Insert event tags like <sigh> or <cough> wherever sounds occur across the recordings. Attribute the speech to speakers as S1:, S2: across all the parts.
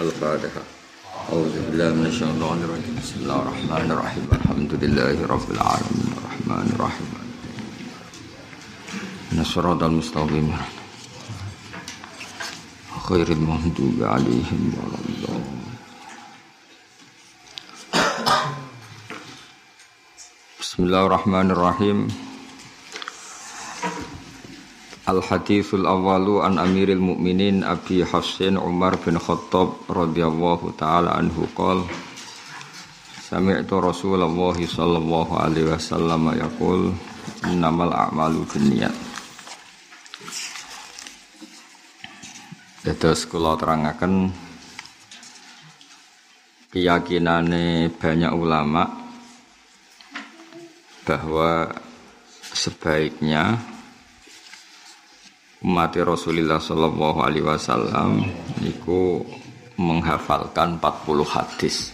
S1: الفاتحة. أعوذ بالله من الشيطان الرجيم. بسم الله الرحمن الرحيم. الحمد لله رب العالمين. الرحمن الرحيم. من الصراط المستقيم. خير المغضوب عليهم ولا الضالين. بسم الله الرحمن الرحيم. Al hadithul awalu an Amiril Mukminin Abi Hafsin Umar bin Khattab radhiyallahu taala anhu qol Sami'tu Rasulullah sallallahu alaihi wasallam yaqul innamal a'malu binniyat Dados kula terangaken keyakinane banyak ulama bahwa sebaiknya umat Rasulullah Shallallahu Alaihi Wasallam niku menghafalkan 40 hadis.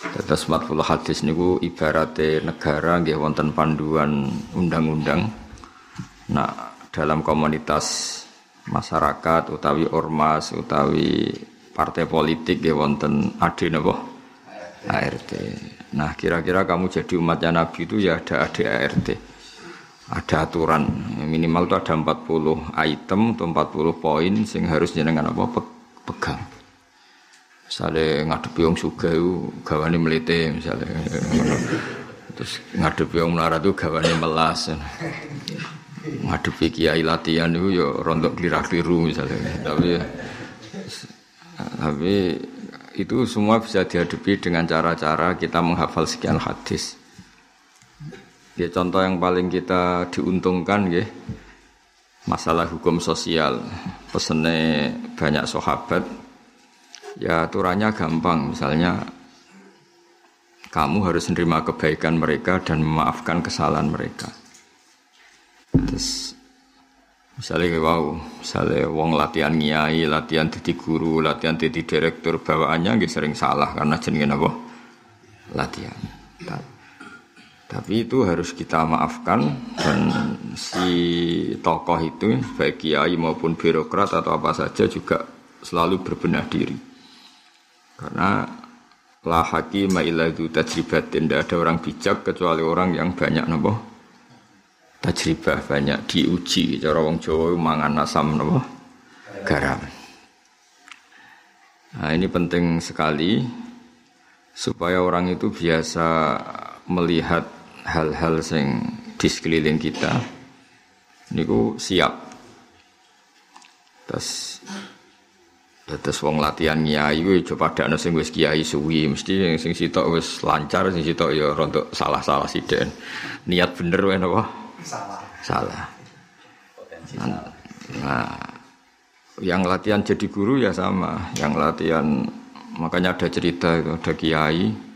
S1: Tetes 40 hadis niku ibaratnya negara nggih wonten panduan undang-undang. Nah, dalam komunitas masyarakat utawi ormas utawi partai politik nggih wonten ade napa? ART. Nah, kira-kira kamu jadi umatnya Nabi itu ya ada AD ART ada aturan. Minimal itu ada 40 item atau 40 poin sing harus jenengan apa pegang. Misalnya ngadepi wong suga itu gawane melite misalnya terus ngadepi wong melarat itu gawane melas. Ngadepi kiai latihan itu ya rontok keliru misalnya tapi tapi itu semua bisa dihadapi dengan cara-cara kita menghafal sekian hadis Ya contoh yang paling kita diuntungkan ya masalah hukum sosial. Pesennya banyak sahabat ya aturannya gampang misalnya kamu harus menerima kebaikan mereka dan memaafkan kesalahan mereka. Terus misalnya wow, misalnya wong latihan nyai, latihan jadi guru, latihan jadi direktur bawaannya nggak sering salah karena jenenge apa? Latihan. Tapi itu harus kita maafkan dan si tokoh itu baik kiai maupun birokrat atau apa saja juga selalu berbenah diri. Karena la hakima itu tajribat tidak ada orang bijak kecuali orang yang banyak nopo tajribah banyak diuji cara wong Jawa mangan asam nopo garam. Nah ini penting sekali supaya orang itu biasa melihat hal-hal sing di sekeliling kita niku siap. Terus terus wong latihan kiai kuwi coba ada sing wis kiai suwi. Mesti sing sitok wis lancar sing sitok ya rontok salah-salah sithik. Niat bener wae napa? Salah. Salah. Nah, nah yang latihan jadi guru ya sama. Yang latihan makanya ada cerita itu ada kiai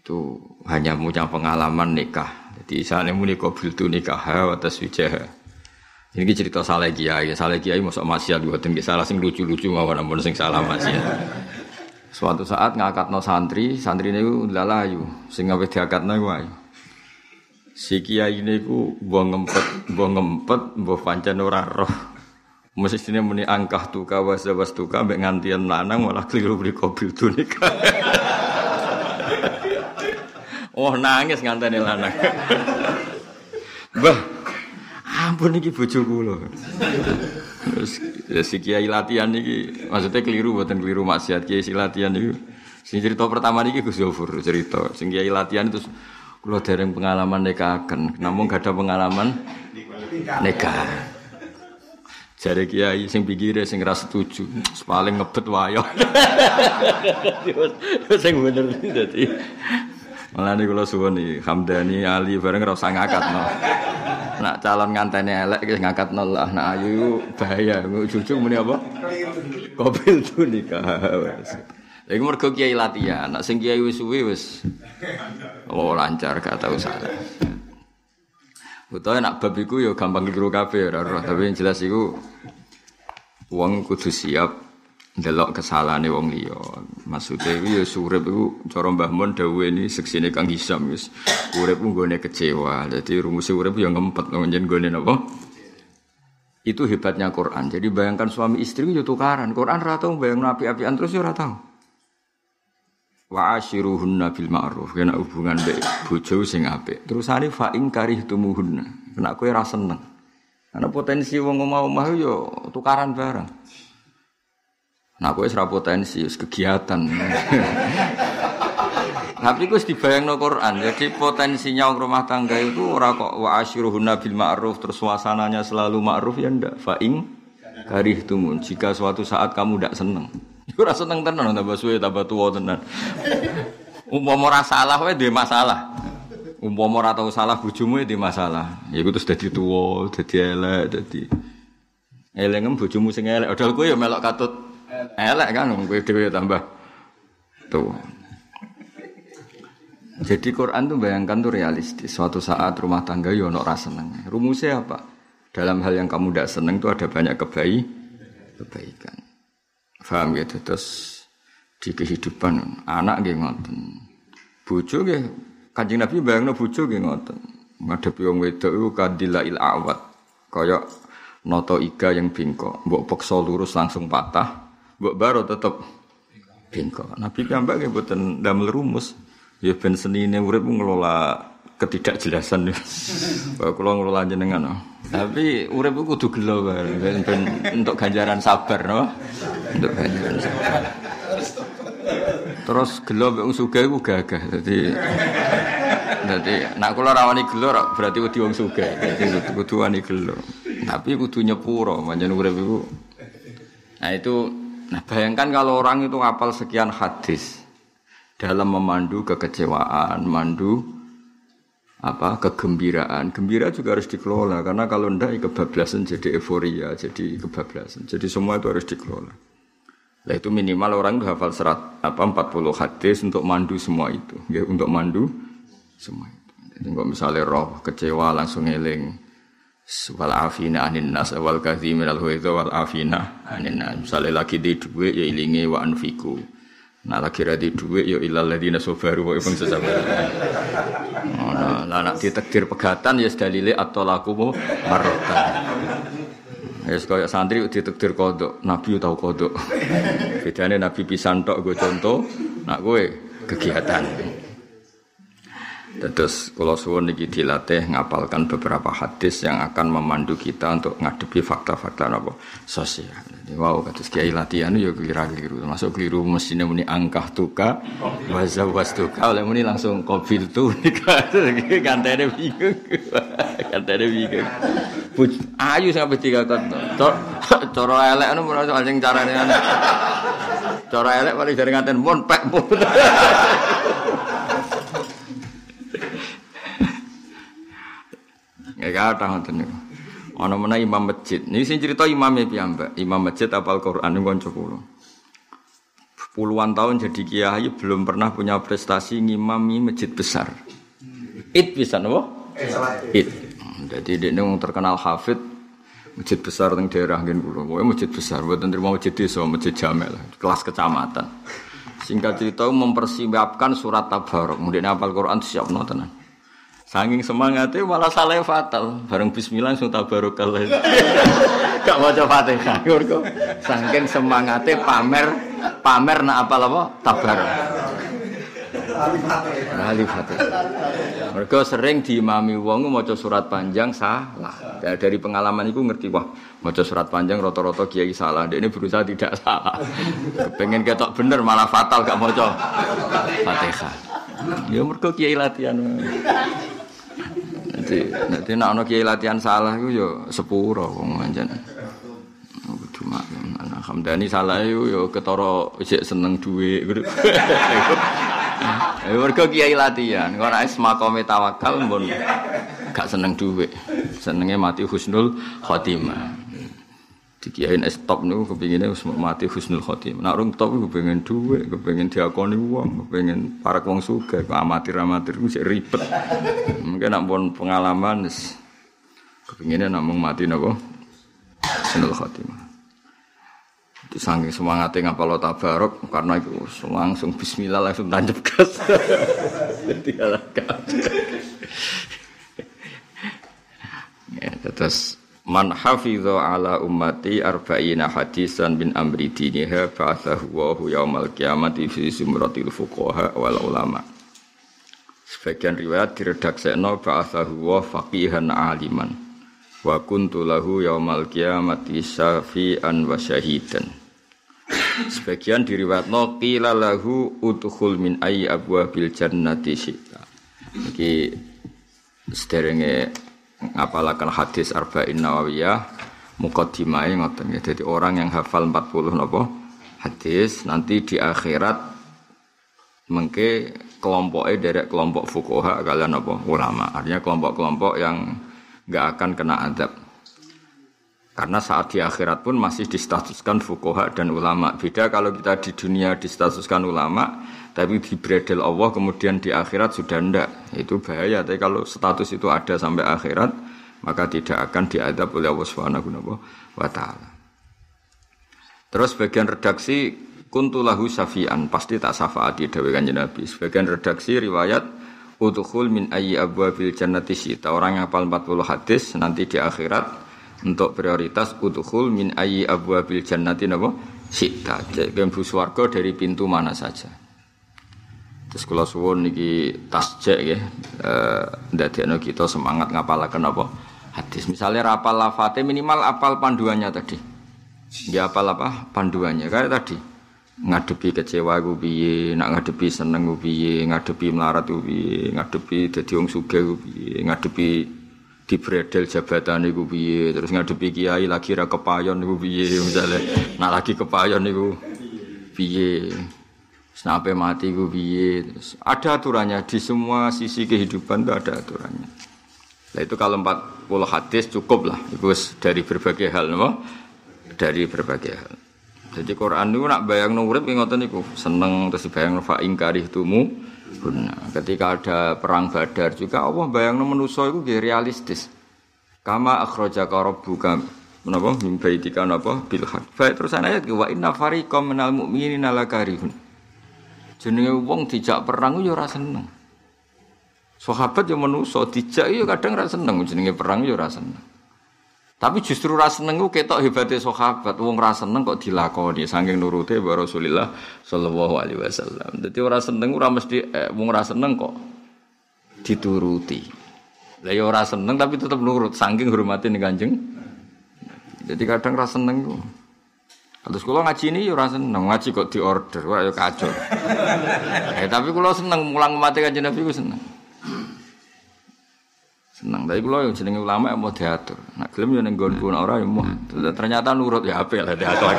S1: itu hanya punya pengalaman nikah. Jadi saya muni kobil tu nikah atas wijah. Ini cerita salah kiai, salah kiai masuk maksiat buatin salah sing lucu-lucu mawon namun sing salah maksiat. Suatu saat ngakat no santri, santri ini lalayu, sing ngawe diakat no ayu. Si kiai ini ku buang ngempet, buang ngempet, buang pancen ora roh. Mestinya muni angkah tuka was tuka, mbek ngantian lanang malah keliru beri kobil tu nikah. <laughs> Oh nangis nganteni lanang. Mbah, ampun iki bojo kula. Terus ya si kiai latihan iki maksudnya keliru buatan keliru maksiat kiai si latihan itu. Sing cerita pertama niki Gus Zofur cerita. Sing kiai latihan itu kula dereng pengalaman nikahaken, namun gak ada pengalaman nikah. Jare kiai sing pikire sing ra setuju, paling ngebet wayo. <laughs> Sing bener dadi Malah nih kalau suwon nih Hamdani Ali bareng rasa ngakat no. Nak calon nganteni elek guys ngakat nol lah. Nak ayu bahaya. Cucu muni apa? Kopil tuh nikah. Lagi mergo kiai latihan. Nak sing kiai wis suwi wis oh lancar gak tau salah. Nak bab iku ya gampang keliru ora tapi yang jelas iku wong kudu siap delok kesalahane wong liya. Maksude iki ya urip iku cara Mbah Mun dawuhe ini seksine Kang Hisam wis urip nggone kecewa. Dadi rumuse urip ya ngempet njen nggone napa? Itu hebatnya Quran. Jadi bayangkan suami istri itu tukaran. Quran rata bayang api-apian terus ya rata. Wa ashiruhunna bil ma'ruf. Kena hubungan be bojo sing apik. Terus hari fa ing karihtumuhunna. Kena kowe ra seneng. Karena potensi wong omah-omah yo tukaran bareng. Nah, kowe ora potensi, kegiatan. Tapi gue dibayang no Quran. Jadi potensinya rumah tangga itu orang kok wa ashiruhunna bil ma'ruf terus suasananya selalu ma'ruf ya ndak. Fa'ing karih tumun. Jika suatu saat kamu ndak seneng. <laughs> Ora seneng tenan tambah suwe tambah tua tenan. Umpama ora salah wae dhe masalah. Umpama ora tau salah bojomu di masalah. Ya iku terus dadi tuwa, dadi elek, dadi elengem bojomu sing elek. Padahal kowe ya melok katut elek kan kowe dhewe tambah tuwa. Jadi Quran tuh bayangkan tuh realistis. Suatu saat rumah tangga yo ono rasa seneng. Rumusnya apa? Dalam hal yang kamu tidak seneng tuh ada banyak kebaik, kebaikan. Faham gitu? Terus di kehidupan anak gitu ngoten. Bojo gitu. Kanjeng Nabi bayangno bojo gitu ngoten. Ngadepi wong wedok iku kadila il awat. Kaya noto iga yang bingko. Mbok peksa lurus langsung patah. Mbok baru tetep bingko. Nabi piyambak nggih mboten damel rumus. Ya ben senine urip ngelola ketidakjelasan. <laughs> Kalau ngelola jenengan. No. Tapi urip ku kudu gelo ben, ben untuk ganjaran sabar no. Untuk ganjaran sabar. Terus gelo mek wong sugih ku gagah. Dadi dadi nak kula rawani gelo berarti kudu wong sugih. Dadi kudu wani gelo. Tapi kudu nyepuro manjen urip iku. Nah itu nah bayangkan kalau orang itu hafal sekian hadis dalam memandu kekecewaan, mandu apa kegembiraan. Gembira juga harus dikelola karena kalau ndak kebablasan jadi euforia, jadi kebablasan. Jadi semua itu harus dikelola. Lah itu minimal orang itu hafal serat apa 40 hadis untuk mandu semua itu, ya, untuk mandu semua itu. Jadi kalau misalnya roh kecewa langsung eling wal afina anin nas wal kadhimin al wal afina anin nas. Misalnya lagi di duit ya ilingi wa anfiku Nah lagi radi duit yo ilal ladina sabaru wa ibn sasabar. Nah, lah nak ditakdir pegatan ya dalile atau lakumu marrotan. Ya kaya santri ditakdir kodok, nabi tau kodok. Bedane nabi pisan tok gue contoh, nak gue kegiatan. Terus kalau suwun niki dilatih ngapalkan beberapa hadis yang akan memandu kita untuk ngadepi fakta-fakta apa sosial. Jadi, wow, kata kiai latihan yo keliru keliru. Masuk keliru mestinya muni angkah tuka, waza was tuka. Oleh muni langsung kobil tuh <laughs> kantene bingung, kantene bingung. Ayu sampai tiga kata. Coro elek nu mun anjing carane. Coro elek paling dari nganten pun pek pun. <laughs> Ya kata ngoten niku. Ana mana imam masjid. Ini sing cerita imamnya piyambak. Imam masjid apal Quran niku kanca kula. Puluhan tahun jadi kiai belum pernah punya prestasi ngimami masjid besar. It bisa nopo? It. Jadi dia nung terkenal hafid masjid besar di daerah ngene kula. Pokoke masjid besar, mboten terima masjid desa, masjid jamel, kelas kecamatan. Singkat cerita mempersiapkan surat tabarok. Kemudian apal Quran siap tenan. Sanging semangatnya malah salah fatal. Bareng bismillah langsung tabarokal. <laughs> Gak maca Fatihah. Mergo saking semangatnya pamer pamer nak apa apa tabarok. Ali Fatihah. Mergo sering diimami wong maca surat panjang salah. Ya, dari pengalaman itu ngerti wah maca surat panjang rata-rata kiai salah. Dia ini berusaha tidak salah. Pengen ketok bener malah fatal gak maca Fatihah. Ya mergo kiai latihan. Nanti nanti nak ono kiai latihan salah itu yo sepuro wong manjan. Kudu maklum. Nah, Hamdani salah itu yo ketara isik seneng duit gitu. Ya mergo kiai latihan. Kok nek makome tawakal mbon gak seneng duit. Senenge mati husnul khotimah dikiain es top niku kepinginnya harus mati husnul khotim. Nak rung top iku pengen duit, kepengin diakoni wong, kepengin para wong suga, kok amatir-amatir ku sik ribet. Mungkin nak pun pengalaman wis kepinginnya namung mati napa husnul khotimah. Itu saking semangatnya ngapal tabarok karena itu langsung bismillah langsung tancap gas. <laughs> Jadi <laughs> Ya, terus Man hafidha ala ummati arba'ina hadisan bin amri diniha ba'athahu wa yaumal qiyamati fi sumratil fuqaha wal ulama. Sebagian riwayat diredaksekno ba'athahu wa faqihan aliman. Wa kuntu lahu yaumal qiyamati syafi'an wa syahidan. Sebagian diriwayatno qila lahu udkhul min ayyi abwabil jannati syi'ta. Iki sederenge ngapalakan hadis arba'in nawawiyah mukaddimah ngoten ya. Jadi orang yang hafal 40 napa hadis nanti di akhirat mengke kelompoknya dari kelompok fukoha kalian apa ulama. Artinya kelompok-kelompok yang nggak akan kena adab. Karena saat di akhirat pun masih distatuskan fukoha dan ulama. Beda kalau kita di dunia distatuskan ulama tapi di bredel Allah kemudian di akhirat sudah ndak. Itu bahaya tapi kalau status itu ada sampai akhirat maka tidak akan diadab oleh Allah Subhanahu wa taala. Terus bagian redaksi kuntulahu syafi'an. Pasti tak syafaati dewe kanjeng Nabi. Sebagian redaksi riwayat utukhul min ayyi abwabil jannati sita orang yang hafal 40 hadis nanti di akhirat untuk prioritas utukhul min ayyi abwabil jannati napa? Sita jadi swarga dari pintu mana saja Terus kalau suwun niki tasjek ya, eh ndadekno kita semangat ngapalaken apa hadis. Misalnya rapal lafate minimal apal panduannya tadi. Ya apal apa panduannya kayak tadi. Ngadepi kecewa gue piye, nak ngadepi seneng gue piye, ngadepi melarat gue piye, ngadepi dadi wong sugih gue piye, ngadepi di jabatan iku piye, terus ngadepi kiai lagi ra kepayon iku piye misalnya. Nak lagi kepayon iku piye. Sampai mati gue biye terus ada aturannya di semua sisi kehidupan itu ada aturannya. Nah itu kalau 40 hadis cukup lah, itu dari berbagai hal, no? dari berbagai hal. Jadi Quran itu nak bayang nurut ngoten niku seneng terus bayang fa ingkarih tumu. Nah, ketika ada perang Badar juga Allah bayang menuso itu realistis. Kama akhrajaka rabbuka menapa min baitika napa bil haq. Baik terus ayat wa inna fariqam minal mu'minina lakarihun. Jenenge wong dijak perang yo ora seneng. Sahabat yo menuso dijak yo kadang ora seneng jenenge perang yo ora seneng. Tapi justru ora seneng ku ketok hebate sahabat, wong ora seneng kok dilakoni saking nurute ba Rasulillah sallallahu alaihi wasallam. Dadi ora seneng ora mesti eh, wong ora seneng kok dituruti. Lah ya ora seneng tapi tetap nurut saking hormati ning Kanjeng. Jadi kadang ora seneng ku. Terus kalau ngaji ini ya seneng ngaji kok diorder, wah ya kacau. eh tapi kalau seneng mulang mati kan Nabi ku seneng. Seneng, tapi kalau yang jenenge ulama yang mau diatur. Nak gelem yo ning nggonku ora ya mau. Ternyata nurut ya apik lah diatur.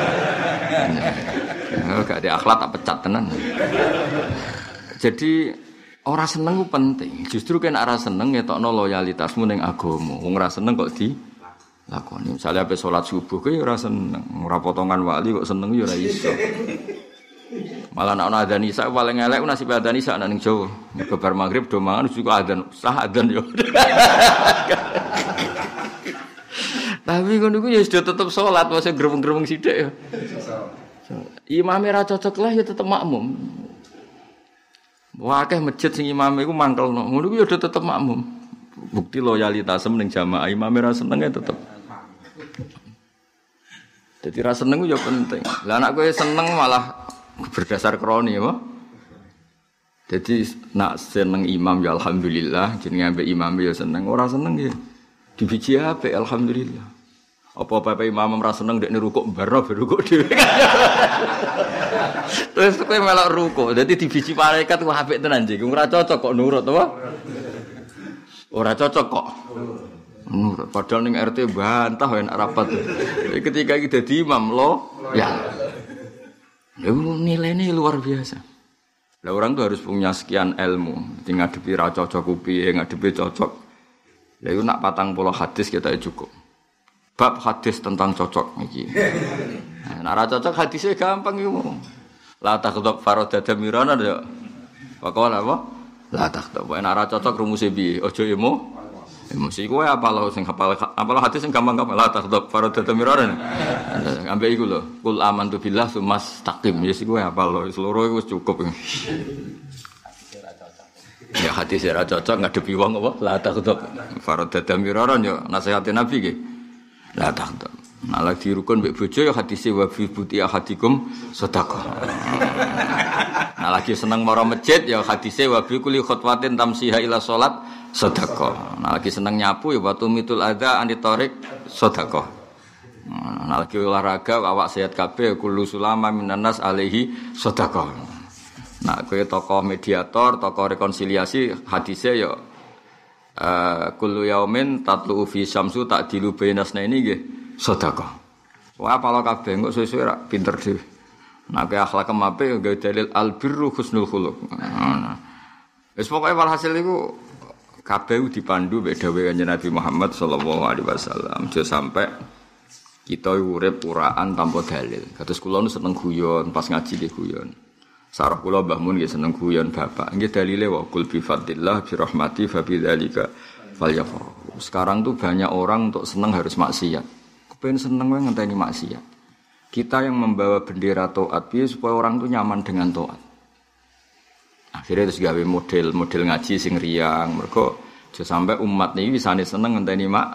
S1: Gak ada akhlak tak pecat tenan. Jadi orang seneng ku penting. Justru kan arah seneng ngetokno loyalitasmu ning agama. Wong ora seneng kok di lakoni. Misalnya apa sholat subuh ke ora seneng, ora potongan wali kok seneng ya ora iso. Malah nak ada nisa paling elek nasib ada nisa nang Jawa. Kebar maghrib do mangan juga adzan, sah adzan yo. <laughs> Tapi ngono ku ya sudah tetep sholat, masih gerung-gerung sithik ya. Imame ra cocok lah ya tetep makmum. Wah, masjid sing imame iku mangkelno. Ngono ku ya tetep makmum. Bukti loyalitas ning jamaah imame ra senenge tetep. Jadi rasa seneng ya penting. Lah anak gue seneng malah berdasar kroni ya. Jadi nak seneng imam ya alhamdulillah, jenenge ambek imam ya seneng. Ora seneng ya dibiji apa alhamdulillah. Apa apa imam ora seneng ndek rukuk baro berukuk dhewe. <laughs> Terus kowe melok rukuk. Dadi dibiji malaikat ku apik tenan jek. Ora cocok kok nurut apa? Ora cocok kok. Padahal ning RT bantah enak rapat. Ketika kita di imam lo, ya. Lu nilainya luar biasa. Lah orang tuh harus punya sekian ilmu. Jadi ngadepi ra cocok kupi, ngadepi cocok. Lah nak patang puluh hadis kita cukup. Bab hadis tentang cocok iki. Nah, ra cocok hadisnya gampang iku. La takhdab faradada mirana ya. Pakola apa? La takhdab. Nek ra cocok rumusé piye? Aja emo Mesti kowe apa lo sing hafal apa lo hati sing gampang-gampang lah takhdab faradatu miraran. Ambek iku lho, kul amantu billah sumas taqim. Ya sik kowe apa lo seluruh iku cukup. <laughs> Ya hati saya cocok ngadepi wong apa la takhdab faradatu miraran yo nasihati Nabi ki. La tahdab. Nah lagi rukun mbek bojo ya hadise wa fi buti ahadikum sedekah. <laughs> Nah lagi seneng mara masjid ya hadise wa bi kulli khutwatin tamsiha ila salat sedekah. Nah lagi seneng nyapu ya wa tumitul adza anitorik sedekah. Nah lagi olahraga awak sehat kabeh kullu sulama minanas alaihi sedekah. Nah kowe tokoh mediator, tokoh rekonsiliasi hadise ya uh, kullu yaumin tatlu fi syamsu tak dilu bainasna ini nggih sedekah. Wah, kalau kabeh kok suwe-suwe rak pinter dhewe. Nah, ke akhlak kemape gak dalil al birru husnul khuluq. Nah, wis pokoke walhasil iku kabeh dipandu mek dawuh Kanjeng Nabi Muhammad sallallahu alaihi wasallam. Aja sampai kita urip uraan tanpa dalil. Kados kula seneng guyon, pas ngaji nggih guyon. Sarah kula Mbah Mun seneng guyon bapak. Nggih dalile wa kul bi fadlillah bi rahmati fa bi. Sekarang tuh banyak orang untuk seneng harus maksiat. Kepen seneng wae ngenteni maksiat. Kita yang membawa bendera biar supaya orang tuh nyaman dengan toat. Akhirnya terus gawe model-model ngaji sing riang. Mereka sampai umat ini bisa seneng ngenteni mak.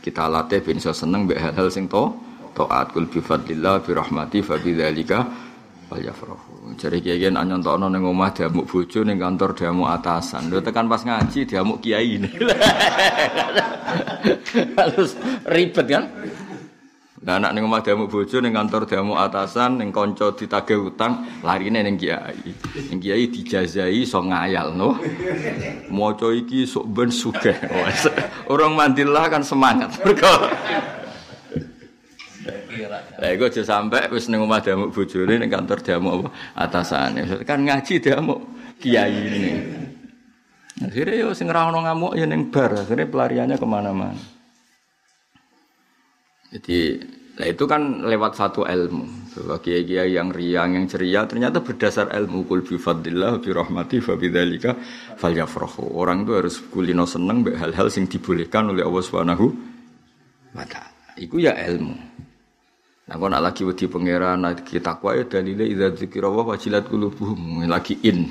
S1: Kita latih ben iso seneng mbek hal-hal sing to toat kul bi fadlillah bi rahmati fa bi dzalika falyafrahu. Jadi kiai kiai nyontokno ning omah diamuk bojo ning kantor diamuk atasan. Lho tekan pas ngaji diamuk kiai. <laughs> Harus ribet kan? Nah, anak ning omah diamuk bojo ning kantor diamuk atasan ning kanca ditagih utang larine ning kiai. Ning kiai dijazai iso ngayal no. Maca iki sok ben sugih. <laughs> Orang mandilah kan semangat. <laughs> Mergo Lah iku aja sampe wis ning omah diamuk bojone ning kantor diamuk apa atasane. Kan ngaji diamuk kiai ini. Akhirnya yo sing ora ono ngamuk ya ning bar, akhirnya pelariannya ke mana-mana. Jadi, nah itu kan lewat satu ilmu. Bahwa kiai-kiai yang riang, yang ceria ternyata berdasar ilmu kul bi fadlillah bi rahmati fa bidzalika falyafrahu. Orang itu harus kulino seneng mbek hal-hal sing dibolehkan oleh Allah Subhanahu wa taala. Iku ya ilmu. Nah, kok nak lagi wedi pangeran, lagi takwa ya dalile idza dzikra wa wajilat qulubuhum, lagi in.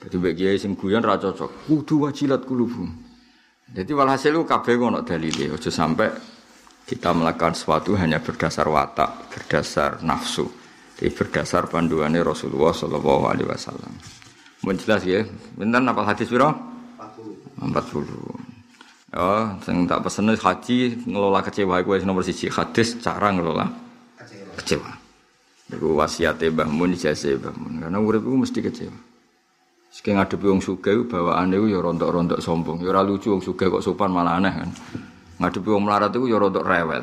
S1: Jadi mbek kiai sing guyon ra cocok. Kudu wajilat qulubuhum. Jadi walhasil kabeh ngono dalile, aja sampai kita melakukan sesuatu hanya berdasar watak, berdasar nafsu, jadi berdasar panduannya Rasulullah Shallallahu Alaihi Wasallam. Menjelas ya, bentar apa hadis biro? 40. 40. Oh, sing tak pesen haji ngelola kecewa gue nomor siji hadis cara ngelola kecewa. kecewa. Iku wasiate Mbah Mun ijazah Mbah Mun. Karena urip iku mesti kecewa. Sing ngadepi wong sugih bawaane ya rontok-rontok sombong. Ya ora lucu wong sugih kok sopan malah aneh kan ngadepi wong melarat itu ya rodok rewel.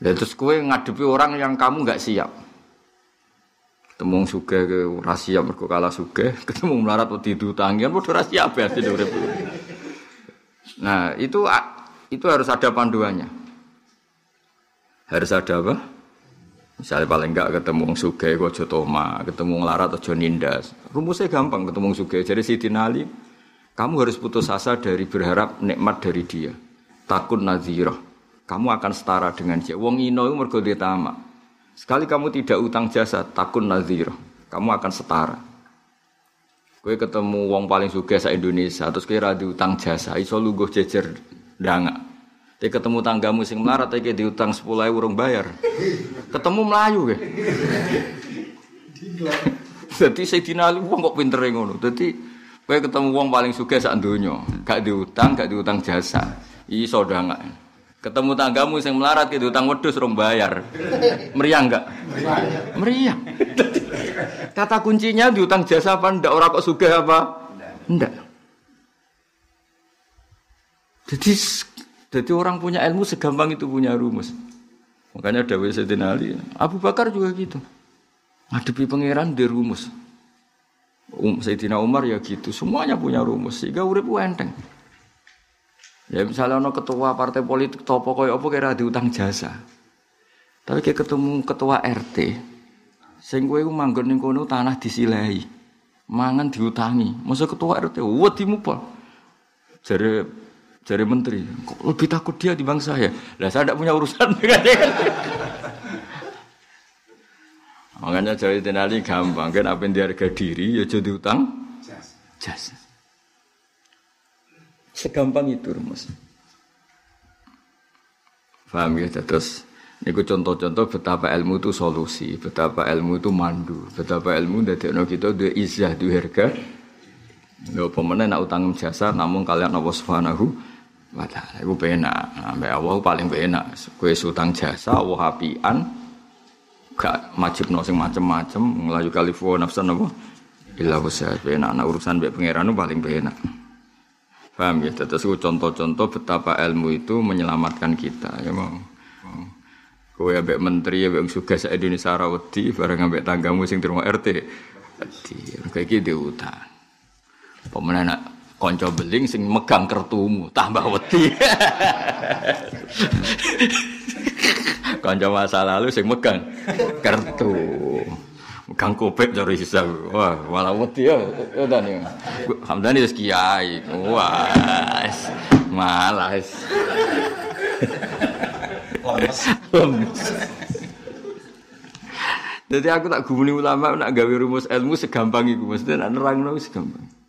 S1: Dan terus kue ngadepi orang yang kamu nggak siap. Ketemu suge ke rahasia mergo kalah suge, <laughs> ketemu melarat waktu itu tangian bodoh rahasia apa ya Nah itu itu harus ada panduannya. Harus ada apa? Misalnya paling enggak ketemu suge kok toma, ketemu melarat atau nindas. Rumusnya gampang ketemu suge. Jadi si Ali, kamu harus putus asa dari berharap nikmat dari dia takun naziroh. Kamu akan setara dengan dia. Wong ino itu mergo tamak. Sekali kamu tidak utang jasa, takun naziroh. Kamu akan setara. Kue ketemu wong paling suka sa Indonesia, terus kue radi utang jasa, iso lugu jejer danga. Tapi ketemu tanggamu sing melarat, tapi diutang sepuluh euro urung bayar. Ketemu Melayu ke. Jadi saya Ali wong kok pinter ngono. Jadi kue ketemu wong paling suka sa dunia, gak diutang, gak diutang jasa. Iso enggak. Ketemu tanggamu yang melarat gitu utang wedhus rong bayar. Meriah enggak? Meriah. Kata kuncinya di utang jasa apa ndak ora kok sugih apa? Ndak. Jadi jadi orang punya ilmu segampang itu punya rumus. Makanya Dawi Sayyidina Ali, Abu Bakar juga gitu. Ngadepi pangeran di rumus. Um, Sayyidina Umar ya gitu, semuanya punya rumus sehingga urip enteng. Ya misalnya ono ketua partai politik topo koyo apa kira diutang jasa. Tapi kayak ketemu ketua RT, sing kowe iku manggon ning kono tanah disilahi. Mangan diutangi. Masa ketua RT wedi mupol. Jare jare menteri, kok lebih takut dia di bangsa saya. Lah saya tidak punya urusan <laughs> dengan dia. Makanya jadi tenali gampang kan apa yang dia harga diri ya jadi utang jasa. Segampang itu rumus. Paham ya terus Niku contoh-contoh betapa ilmu itu solusi, betapa ilmu itu mandu, betapa ilmu dadekno kita duwe izah, duwe harga. Lho pemene nak utang jasa namun kalian Allah Subhanahu wa taala. Iku penak, ambek Allah paling penak. Kowe utang jasa Allah apian gak majibno sing macem-macem nglayu kalifu nafsan apa? Illa wasa penak urusan mbek pangeran paling penak. Paham ya? Terus contoh-contoh betapa ilmu itu menyelamatkan kita. Ya mau. Kowe ambek menteri ambek suga sak Indonesia ra wedi bareng ambek tanggamu sing terima RT. Wedi. Kayak iki diutang. Pemenang konco beling sing megang kertumu tambah wedi. konco masa lalu sing megang kertu. Megang kopek dari hisab. Wah, malah wedi ya. Ya tani. Hamdani wis kiai. Wah. Malas. Jadi aku tak gumuni ulama nak gawe rumus ilmu segampang itu maksudnya nak nerangno segampang.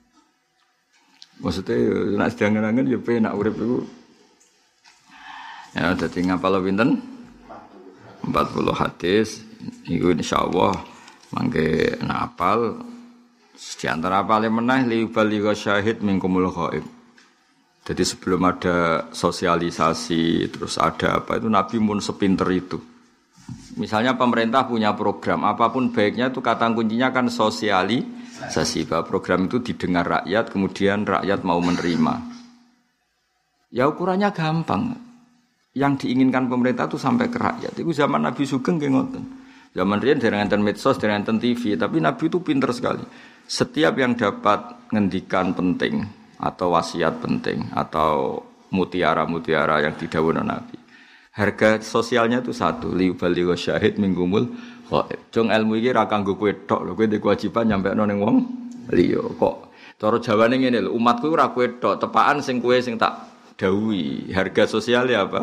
S1: Maksudnya nak sedang-sedang ya penak urip iku. Ya dadi ngapal pinten? 40 hadis iku insyaallah mangke napal di antara paling menah li baligha syahid mingkumul ghaib. Jadi sebelum ada sosialisasi, terus ada apa itu Nabi pun sepinter itu. Misalnya pemerintah punya program, apa pun baiknya itu kata kuncinya kan sosialisasi. Bahwa program itu didengar rakyat, kemudian rakyat mau menerima. Ya ukurannya gampang. Yang diinginkan pemerintah itu sampai ke rakyat. Itu zaman Nabi Sugeng ngoten. Zaman Rian dari nonton medsos, dari nonton TV, tapi Nabi itu pinter sekali. Setiap yang dapat ngendikan penting, atau wasiat penting atau mutiara-mutiara yang didawuhkan Nabi. Harga sosialnya itu satu, liubali syahid minggumul khaib. Jong ilmu ini ra kanggo kowe tok lho, kowe kewajiban nyampe ning wong liya. Kok cara Jawane ngene lho, umatku ora kowe tok, tepaan sing kowe sing tak dawuhi. Harga sosialnya apa?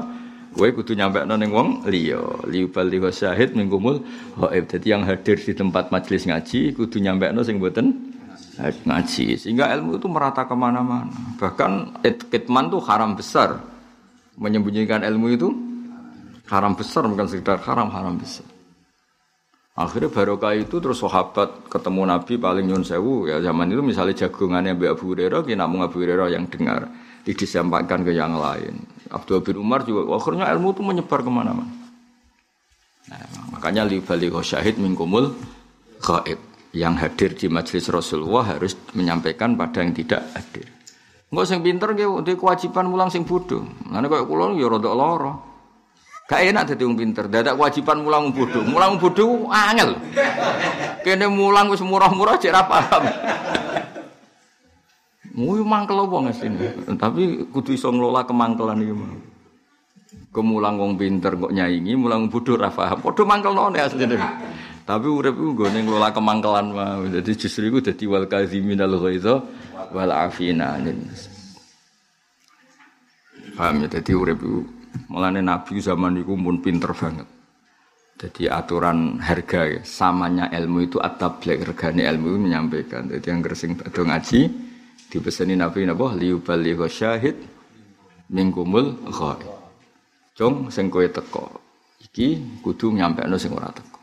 S1: Kowe kudu nyampe ning wong liya. Liubali syahid minggumul khaib. Jadi yang hadir di tempat majelis ngaji kudu nyampe sing mboten ngaji sehingga ilmu itu merata ke mana-mana bahkan kitman itu haram besar menyembunyikan ilmu itu haram besar bukan sekedar haram haram besar akhirnya barokah itu terus sahabat ketemu Nabi paling nyun sewu ya zaman itu misalnya jagungannya Mbak Abu Hurairah kena Abu Hurairah yang dengar disampaikan ke yang lain Abdul bin Umar juga akhirnya ilmu itu menyebar ke mana-mana nah, makanya li balik syahid mingkumul gaib yang hadir di majelis Rasulullah harus menyampaikan pada yang tidak hadir. Enggak sing pinter nggih kewajiban mulang sing bodoh. Mana kayak kula ya rada lara. Gak enak dadi wong pinter, dadak kewajiban mulang bodoh. Mulang bodoh angel. Kene mulang wis murah-murah cek ra paham. Muyu mangkel wong asline. Tapi kudu iso ngelola kemangkelan mau. Kemulang wong pinter kok nyaingi, mulang bodoh ra paham. Padha mangkelno asline. Tapi urip iku nggone ngelola kemangkelan mau. Jadi justru iku dadi wal kaziminal ghaidha wal afina. Paham ya dadi urip iku mulane nabi zaman iku pun pinter banget. Jadi aturan harga ya, samanya ilmu itu at-tabligh regane ilmu itu menyampaikan. Jadi yang gersing bado ngaji dipeseni Nabi napa liubaligh syahid mingkumul ghaib. Jong sing kowe teko iki kudu nyampekno sing ora teko.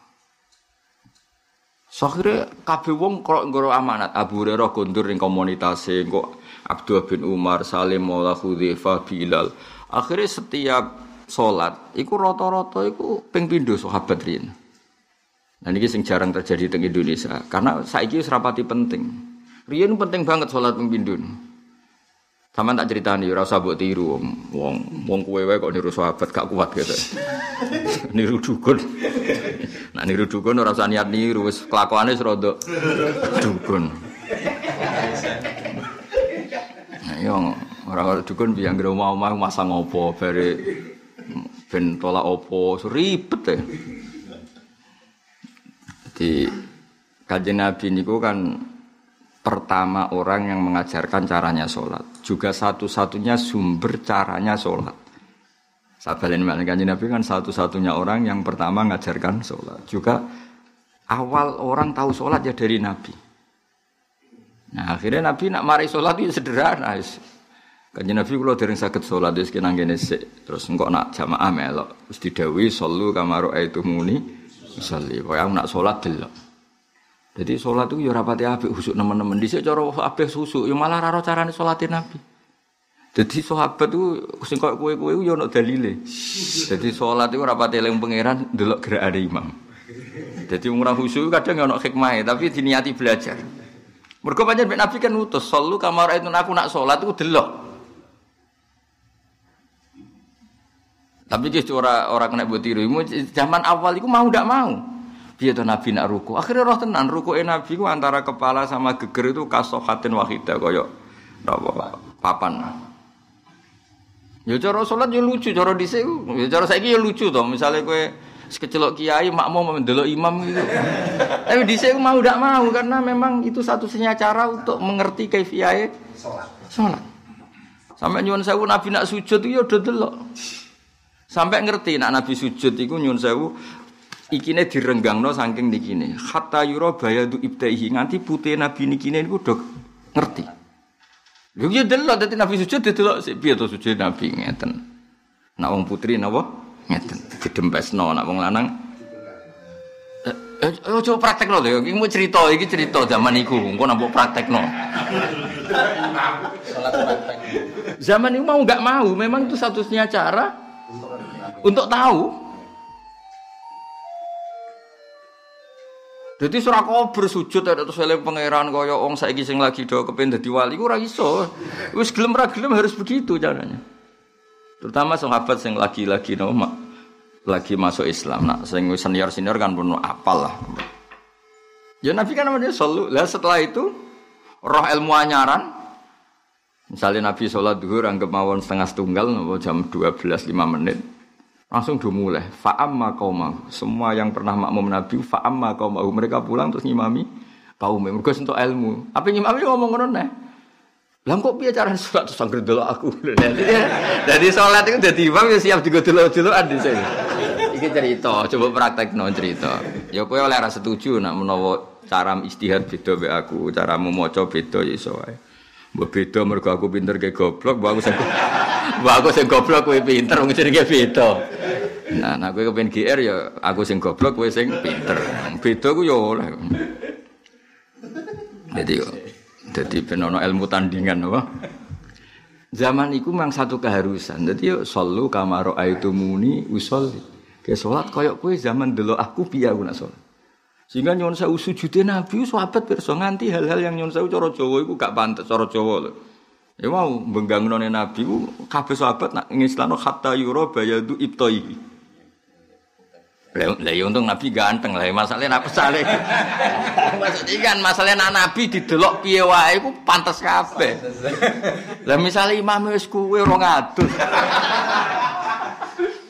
S1: Sakhire kabeh wong kok nggoro amanat Abu Hurairah kondur ning komunitas kok Abdul bin Umar, Salim Maula Hudzaifah, Bilal. Akhirnya setiap sholat iku rata-rata iku ping pindho sahabat riyen. Nah ini sing jarang terjadi di Indonesia karena saiki wis rapati penting. Riyen penting banget sholat ping pindho. Sama tak ceritani, ora usah mbok tiru wong wong kowe wae kok niru sahabat gak kuat gitu. <laughs> niru dukun. Nah niru dukun ora usah niat niru wis kelakuane rada dukun. Nah yo ora dukun biang ngro mau-mau masang opo bare ben opo ribet ya. Di kajian Nabi niku kan pertama orang yang mengajarkan caranya sholat. Juga satu-satunya sumber caranya sholat. Sabalin kanji Nabi kan satu-satunya orang yang pertama mengajarkan sholat. Juga awal orang tahu sholat ya dari Nabi. Nah akhirnya Nabi nak mari sholat itu sederhana. Kanjeng Nabi kula dereng saged salat wis kenang kene sik. Terus engko nak jamaah melok wis didhawuhi sallu kamaru aitu muni salli. Kaya nak salat delok. Jadi salat itu ya rapati apik husuk nemen-nemen. Dhisik cara apik susuk ya malah ora carane salatin Nabi. Jadi sahabat itu sing koyo kowe-kowe yo ono dalile. Jadi salat itu rapati eling pangeran delok gerakane imam. Jadi ora khusyuk kadang ono hikmah tapi diniati belajar. Mergo Nabi kan utus, "Sallu kamar itu aku nak salat iku delok." Tapi dia ora ora kena buat tiru. Zaman awal itu mau tidak mau. Dia tuh Nabi nak ruku. Akhirnya roh tenan ruku Nabi itu antara kepala sama geger itu kasohatin wahida koyo apa papan. Ya cara salat ya lucu, cara dhisik ya cara saiki ya lucu to. Misale kowe sekecelok kiai makmum mendelok imam gitu. <laughs> Tapi dhisik mau tidak mau karena memang itu satu-satunya cara untuk mengerti kaifiyahe salat. Salat. Sampai nyuwun sewu Nabi nak sujud itu ya udah delok. Sampai ngerti nak Nabi sujud iku nyun sewu ikine direnggangno saking nikine. Hatta yura bayadu ibtaihi nganti putih Nabi nikine niku udah ngerti. Lho ya delok dadi Nabi sujud delok sik piye to sujud Nabi ngeten. Nak wong putri napa? Ngeten. Didempesno nak wong lanang Eh, eh coba praktekno lho, iki mau cerita, iki cerita zaman iku, engko nambah praktekno. Zaman itu mau nggak mau, memang itu satu-satunya cara untuk tahu. Jadi surah kau bersujud ada terus oleh pangeran kaya wong saiki sing lagi do kepen dadi wali ora iso. Wis gelem ra gelem harus begitu caranya. Terutama sahabat sing lagi-lagi no, lagi masuk Islam. Nah, sing senior-senior kan pun apal lah. Ya Nabi kan namanya selalu. Lah setelah itu roh ilmu anyaran Misalnya Nabi sholat duhur anggap mawon setengah setunggal jam 12 5 menit. Langsung udah mulai fa'amma kaumah semua yang pernah makmum Nabi fa'amma kaumah mereka pulang terus ngimami kaum mereka untuk ilmu. Apa ngimami ngomong ngono nih lah kok piye cara sholat? Terus angger delok aku. <laughs> Jadi sholat itu jadi imam ya siap juga delok-delokan di sini. Iki cerita. Coba praktek no cerita. Ya kowe oleh rasa setuju nak menawa cara istihad beda be aku cara maca beda ya wae Mbok beda mergo aku pinter ke goblok, mbok aku sing <laughs> mbok aku sing goblok kowe pinter wong jenenge beda. Nah, nah kowe kepen GR ya aku sing goblok kowe sing pinter. Beda ku ya oleh. Jadi jadi penono ilmu tandingan apa? Zaman itu memang satu keharusan. Jadi yo sallu kamaro aitu muni usolli. Ke salat koyo kowe zaman dulu aku piye aku nak salat. Sehingga nyon sewu sujude Nabi sahabat pirsa nganti hal-hal yang nyon sewu cara Jawa iku gak pantes cara Jawa lho. Ya mau benggangnone Nabi ku kabeh sahabat nak ngislano hatta yura bayadu ibtai. Lah ya untung Nabi ganteng lah masalahnya apa sale. <laughs> Maksudnya kan masalahnya Nabi didelok piye wae iku pantes kabeh. Lah misalnya imam wis kuwe ora ngadus. <laughs>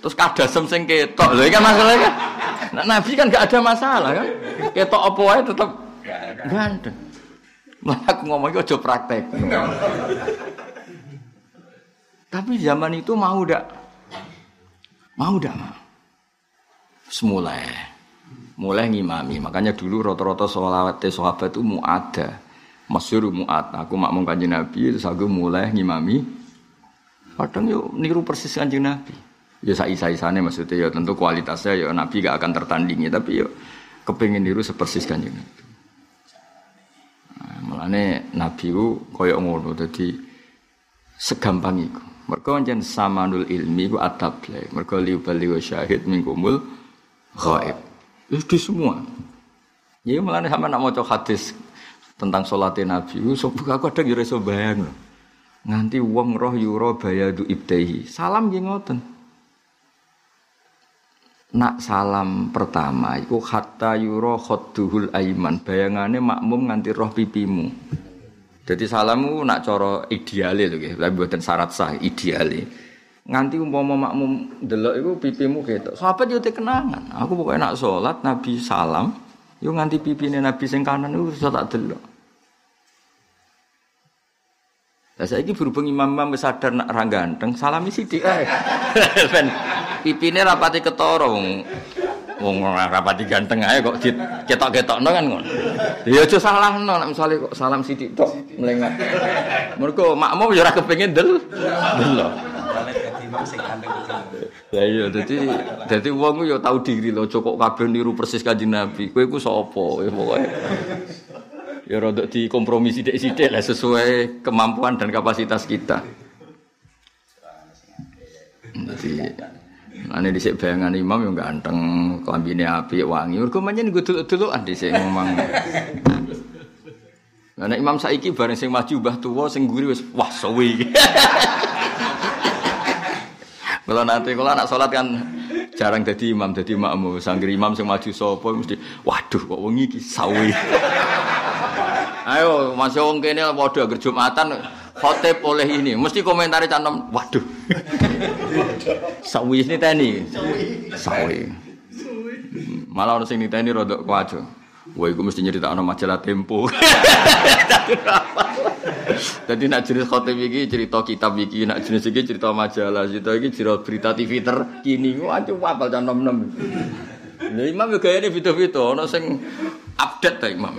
S1: Terus kadasem sing ketok. Lho kan masalahnya kan. Nah, Nabi kan gak ada masalah kan. Ketok apa wae tetep ganteng. Malah aku ngomong itu aja praktek. Tapi zaman itu mau ndak? Mau ndak? Semulai. Mulai ngimami. Makanya dulu rata-rata sholawat sahabat itu muada. Masyur muat. Aku makmum kanjeng Nabi terus aku mulai ngimami. Kadang yuk niru persis kanjeng Nabi. Ya sai-sai-sane maksudnya ya tentu kualitasnya ya Nabi gak akan tertandingi tapi ya kepengen niru sepersis kanjeng Nabi. Nah, Mulane Nabi ku koyo ngono dadi segampang iku. Mergo pancen samanul ilmi ku atablek. Mergo liu bali syahid mingkumul ghaib. Itu semua. Ya mulane sama nak maca hadis tentang sholat Nabi, so, aku ada kira iso bayang Nganti wong roh yura bayadu ibdahi. Salam nggih ngoten nak salam pertama iku hatta yura khadduhul aiman. Bayangane makmum nganti roh pipimu. Jadi salamu nak cara ideale lho nggih. Tapi mboten syarat sah ideale. Nganti umpama makmum delok iku pipimu ketok. Sahabat yo kenangan aku pokoknya nak salat nabi salam yo nganti pipine nabi sing kanan iku iso tak delok. Lah saiki berhubung imam-imam sadar nak ra ganteng, salami sithik ae. <laughs> Pipine rapati ketara wong Wong rapati ganteng ae kok ketok-ketokno kan ngono. Ya aja salahno nek misale kok salam sithik tok mlengat. Mergo makmum ya ora kepengin del. Delok. Ya iya dadi dadi wong ya tau diri lho kok kabeh niru persis Kanjeng Nabi. Kowe iku sapa? Ya pokoke. Ya rada dikompromi sithik-sithik lah sesuai kemampuan dan kapasitas kita. Jadi Ane dhisik bayangan imam yang ganteng, klambine api wangi. Mergo menyen nggo delok-delokan dhisik ngomong. Lah imam saiki bareng sing maju mbah tuwa sing guri wah suwi. Kalau nanti kalau anak sholat kan jarang jadi imam, jadi makmum. Sangger imam sing maju sopo mesti, waduh kok wengi iki sawi. Ayo masih wong kene padha agar Jumatan khotib oleh ini, mesti komentari canom, waduh. Sawi ini tani. Sawi. Malah orang sing niteni rodok kuaco. Wah, iku mesti nyeritakno majalah Tempo. Jadi nak jenis khotib iki cerita kitab iki, nak jenis iki cerita majalah, cerita iki cerita berita TV terkini. Wah, coba apal can nom-nom. Lah imam yo gayane beda-beda, ana sing update ta imam.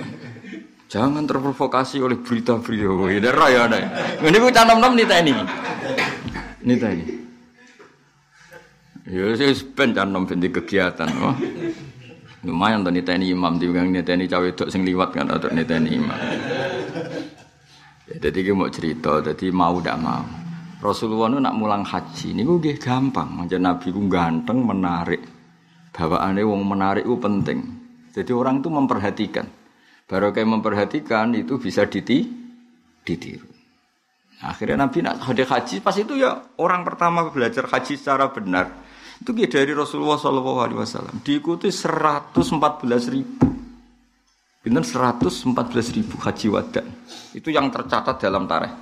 S1: Jangan terprovokasi oleh berita-berita. Ini raya ada. Ini ku can nom-nom niteni. Niteni. Ya wis ben can nom kegiatan. Lumayan to niteni imam timbang niteni cawe wedok sing liwat kan atau niteni imam. Ya, jadi kita mau cerita, jadi mau tidak mau. Rasulullah itu nak mulang haji, ini gue gampang. Macam Nabi gue ganteng, menarik. Bawaannya wong menarik itu penting. Jadi orang itu memperhatikan. Baru kayak memperhatikan itu bisa diti, ditiru. Akhirnya Nabi nak haji pas itu ya orang pertama belajar haji secara benar itu dari Rasulullah Shallallahu Alaihi Wasallam diikuti 114 ribu. Pinten 114 ribu haji wada. Itu yang tercatat dalam tarikh.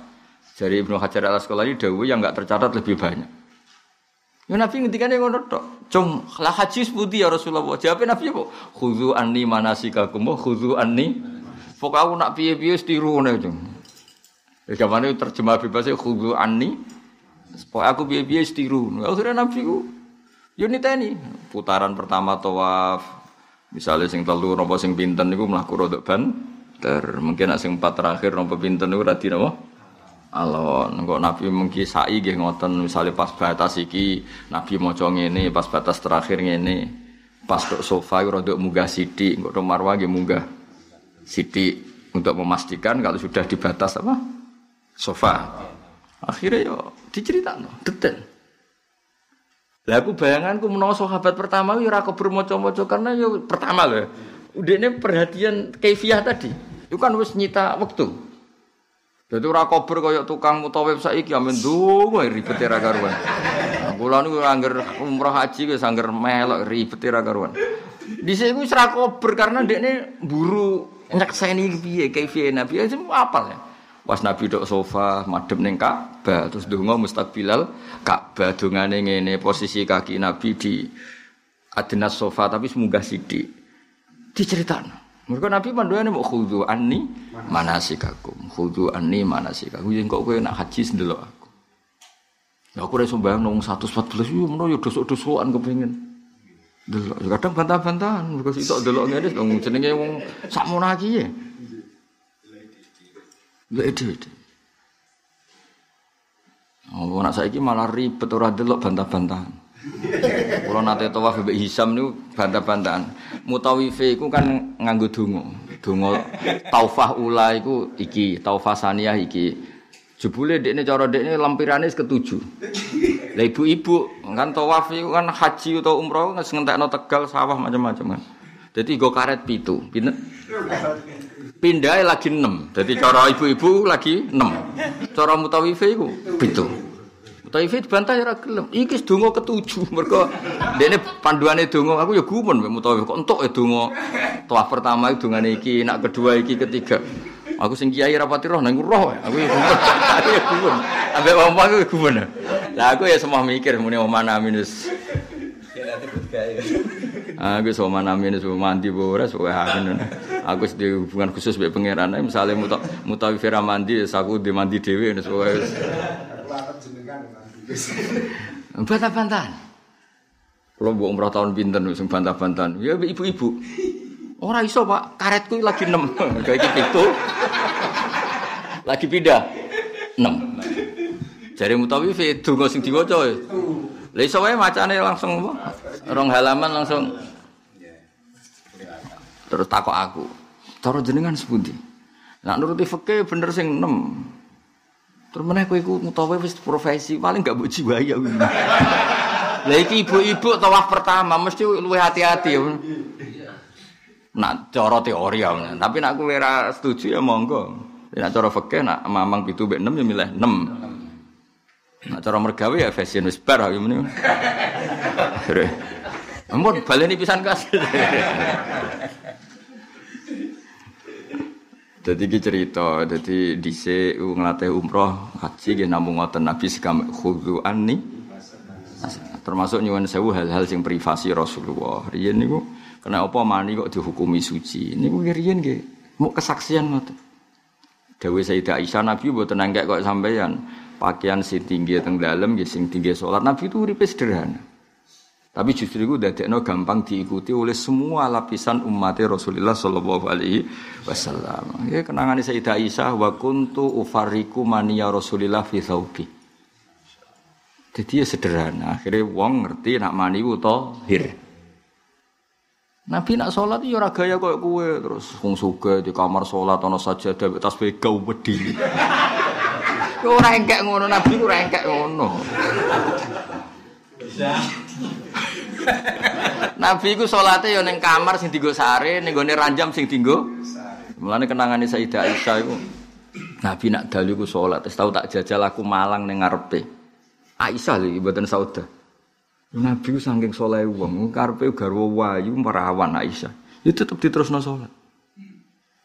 S1: Dari Ibnu Hajar al Asqalani Dawu yang nggak tercatat lebih banyak. Ya Nabi ngendikane ngono tok. Cung, lah haji seputi ya Rasulullah. Jawab Nabi apa? Khudzu anni manasikakum, khudzu anni. Pokok aku nak piye-piye tiru ngene, Cung. Ya gamane terjemah bebas khudzu anni. Pokok aku piye-piye tiru. Akhirnya Nabi ku Yo niteni putaran pertama tawaf. Misalnya sing telu nopo sing pinten niku mlaku rodok ban ter mungkin sing empat terakhir nopo pinten niku radi napa? Alon kok Nabi mungkin sai nggih ngoten misalnya pas batas iki Nabi maca ngene, pas batas terakhir ngene. Pas tok sofa rodok munggah sithik, kok marwah nggih munggah sithik untuk memastikan kalau sudah di batas apa? sofa. Akhirnya yo diceritakan detail. Lah aku bayanganku menawa sahabat pertama yo ora keber maca-maca karena yo pertama lho. Udene perhatian kaifiah tadi. Itu kan wis nyita waktu. Jadi ora kober kaya tukang mutawif saiki amen ndonga ribet ra karuan. Kula niku angger umroh haji wis angger melok ribet ra karuan. Dhisik wis ra kober karena dekne buru nyekseni piye kaifiah Nabi. Ya apal ya. Pas Nabi dok sofa madem ning Ka'bah terus donga mustaqbilal Ka'bah dongane ngene posisi kaki Nabi di adnas sofa tapi semoga sithik. Diceritakno. Mereka Nabi panduane mau khudhu anni manasikakum. Khudhu anni manasikakum. Yen kok kowe nak haji sendelok aku. Ya aku ora sembayang nang 114 yo menawa yo dosok-dosokan kepengin. Delok kadang bantah-bantahan mergo sitok delok ngene wong jenenge wong sakmono iki ya. Lha ide. Oh, nak saiki malah ribet ora delok bantah-bantahan. Kalau nate tawaf mbek Hisam niku bantah-bantahan. Mutawife iku kan nganggo donga. Donga taufah ula iku iki, taufah saniyah iki. Jebule dekne cara dekne lampirane ketujuh. Lah ibu-ibu kan tawaf iku kan haji atau umroh ngentekno Tegal sawah macam-macam kan. Dadi go karet pitu. Pindah lagi enam. Jadi cara ibu-ibu lagi enam. Cara mutawife itu pitu. Mutawife dibantah ya gelem. Iki donga ketujuh <laughs> mergo dene panduane donga aku ya gumun mutawife kok entuk ya donga. Tawaf pertama itu dongane iki, nak kedua iki, ketiga. Aku sing kiai rapati roh nang roh. Aku ya gumun. <laughs> Aku ya gumun. Ambek wong aku ya gumun. Lah aku ya semua mikir muni omana minus. Aku sama namin semua mandi boras, amin. Aku di hubungan khusus dengan pangeran. Misalnya muta mutawi mandi, aku di mandi dewi. <laughs> Bantah-bantahan. Kalau mbok umrah tahun pinten sing bantah-bantahan. Ya ibu-ibu. Ora iso, Pak. Karetku lagi 6. <laughs> Kayak pitu. Lagi pindah. 6. Jare mutawi fi donga sing diwaca. Lah iso wae macane langsung apa? Rong halaman langsung terus takok aku. Cara jenengan sepundi? Nak nuruti fikih bener sing 6. Terus meneh kowe iku mutawi wis profesi paling gak mbok jiwai ya. <laughs> Lah iki ibu-ibu tawaf pertama mesti luwih hati-hati ya. Nak cara teori ya, tapi nak kowe ora setuju ya monggo. Nak cara fikih nak mamang pitu mbek 6 ya milih 6. Nak cara mergawe ya fashion wis bar ya meni. <laughs> Ampun baleni pisan kas. <laughs> Jadi ki cerita, jadi dhisik nglatih umroh haji nggih namung ngoten Nabi sekam khudhu anni termasuk nyuwun sewu hal-hal sing privasi Rasulullah. Riyen niku kena apa mani kok dihukumi suci. Niku riyen nggih mau kesaksian ngoten. Dawe Sayyidah Aisyah Nabi mboten nangkek kok sampeyan. Pakaian sing tinggi teng dalem nggih sing tinggi salat. Nabi itu uripe sederhana. Tapi justru itu dadekno gampang diikuti oleh semua lapisan umat Rasulullah Shallallahu Alaihi Wasallam. Ya kenangan Sayyidah Aisyah wa kuntu ufariku mania Rasulillah fi thawbi. Jadi ya sederhana. Akhirnya wong ngerti nak mani ku hir. Nabi nak sholat ya ora gaya koyo kowe terus wong suge di kamar sholat ana sajadah tasbih gau wedi. Ya ora engkek ngono Nabi ku ora ngono. <laughs> Nabi ku salate ya ning kamar sing dienggo sare, ning gone ranjam sing dienggo. Mulane kenangane Sayyidah Aisyah iku Nabi nak dalu ku salat, wis tau tak jajal aku malang ning ngarepe. Aisyah lho mboten sauda. Nabi ku saking saleh wong, karepe garwa wayu merawan Aisyah. Ya tetep diterusno salat.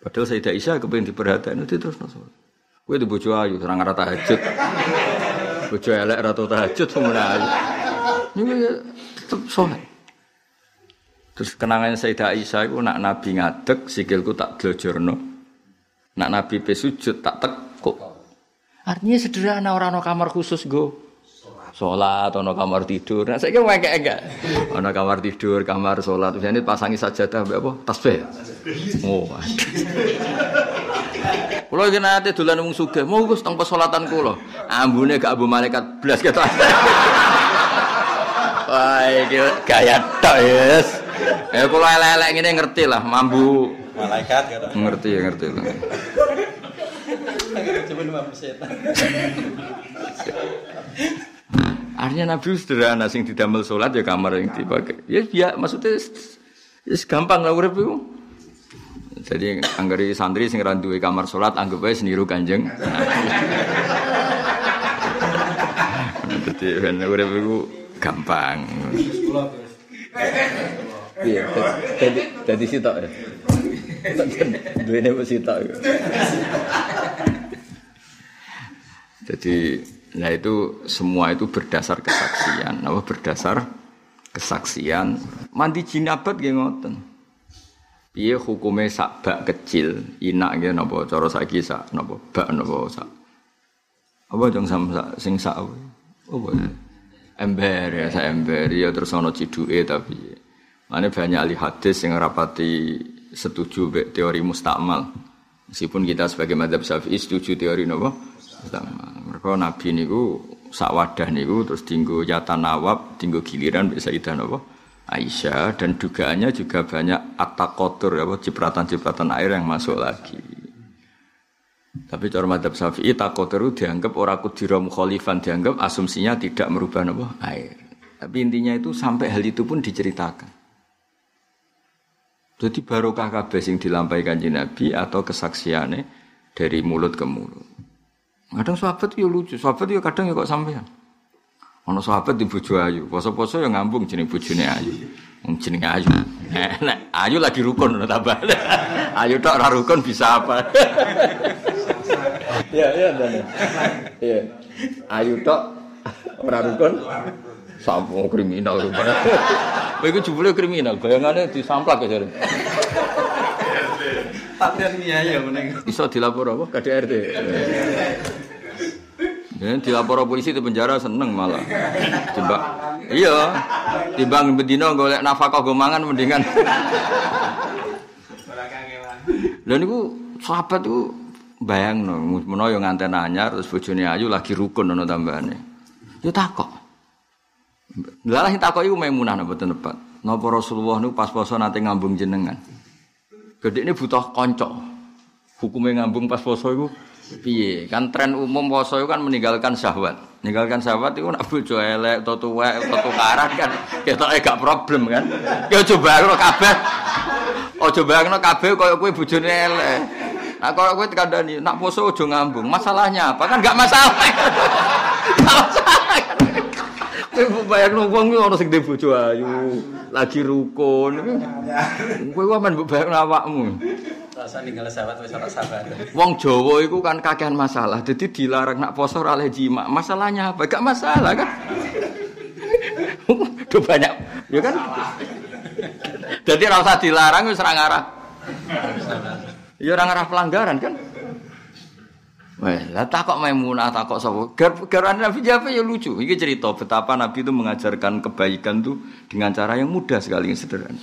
S1: Padahal Sayyidah Aisyah kepengin diperhatekno diterusno salat. Kowe di bojo ayu ora ngara tahajud. Bojo elek ora tahajud ayu. Niku ya tetep. Terus kenangan Sayyidah Aisyah itu nak Nabi ngadeg sikilku tak glojorno. Nak Nabi pe sujud tak tekuk. Artinya sederhana orang no kamar khusus go. Sholat, ono kamar tidur. Nah, saya kira enggak. Ono kamar tidur, kamar sholat. Ini pasangi sajadah, apa? Tasbih. Oh, Kulo iki nate dolan wong sugih, mau Gus teng pesolatan kulo. Ambune gak abu malaikat blas ketok. Wah, iki gaya tok, yes. Ya kalau elek-elek ini ngerti lah, mambu
S2: malaikat gitu.
S1: Ngerti ya, ngerti lah.
S2: Coba lima persen.
S1: Artinya Nabi sederhana sing didamel sholat ya kamar yang dipakai. Ya biar maksudnya ya gampang lah urip itu. Jadi anggere santri sing ra duwe kamar sholat anggap aja seniru Kanjeng. <laughs> Jadi ben urip itu gampang. Iya, jadi jadi sitok ya. Duwene wis sitok. Jadi Nah itu semua itu berdasar kesaksian, apa berdasar kesaksian. Mandi jinabat nggih ngoten. Piye hukume sak bak kecil, inak nggih napa cara saiki sak napa bak napa sak. Apa jong sam sak sing sak apa? Apa? Ember ya, sak ember ya terus ana ciduke tapi. Mane banyak ahli hadis yang rapati setuju be teori mustakmal. Meskipun kita sebagai madhab syafi'i setuju teori napa? Mereka Nabi niku sak wadah niku terus tinggu yata nawab, tinggu giliran bisa itu napa? Aisyah dan dugaannya juga banyak atakotur apa cipratan-cipratan air yang masuk lagi. Tapi cara madhab syafi'i takotur dianggap orang kudira mukhalifan dianggap asumsinya tidak merubah apa air. Tapi intinya itu sampai hal itu pun diceritakan. Jadi barokah kabeh sing dilampaikan Nabi atau kesaksiannya dari mulut ke mulut. Kadang sahabat yo lucu, sahabat yo kadang yo kok sampean. Ono sahabat di bojo ayu, poso-poso yo ngambung jeneng bojone ayu. Wong jenenge ayu. Ayu lagi rukun tambah. <laughs> ayu tok ora rukun bisa apa? <laughs> Iya, iya, dan. Iya. Ayu tok ora rukun. Sampung kriminal rupanya. Kowe iku jebule kriminal, bayangane disamplak ya jare.
S2: Takdir ya meneng.
S1: Iso dilapor apa? KDRT. Ya, dilapor polisi di penjara seneng malah. Coba Iya. Timbang bedino golek nafkah go mangan mendingan. Lha niku sahabat itu bayangno menawa yo nganten anyar terus bojone ayu lagi rukun ana tambahane. Yo takok. Lah sing takok iku Maimunah napa boten tepat. Napa Rasulullah niku pas poso ngambung jenengan. Gede ini butuh konco. Hukumnya ngambung pas poso piye? Kan tren umum poso itu kan meninggalkan syahwat. Meninggalkan syahwat itu nak bojo elek, atau tuwek, atau tukaran kan. Kita gak problem kan. Ya coba kabeh. Coba lo kabeh kaya kowe bojone elek. Nah kalau kowe kandhani nak poso aja ngambung. Masalahnya apa? Kan gak masalah. <laughs> Gak masalah. Kowe wong iki ana sing ndek bojo ayu, lagi rukun. Kowe wae men mbok bayangno awakmu.
S2: Rasa ninggal sahabat wis ora sabar.
S1: Wong Jawa iku kan kakean masalah. Jadi dilarang nak poso ora oleh jima. Masalahnya apa? Gak masalah kan? <laughs> Udah banyak, ya kan? Jadi ora usah dilarang wis ora ngarah. Ya ora ngarah pelanggaran kan? Wah, lah takok Maimunah, takok sapa? Garwane Nabi Jafe ya lucu. Iki cerita betapa Nabi itu mengajarkan kebaikan tuh dengan cara yang mudah sekali, yang sederhana.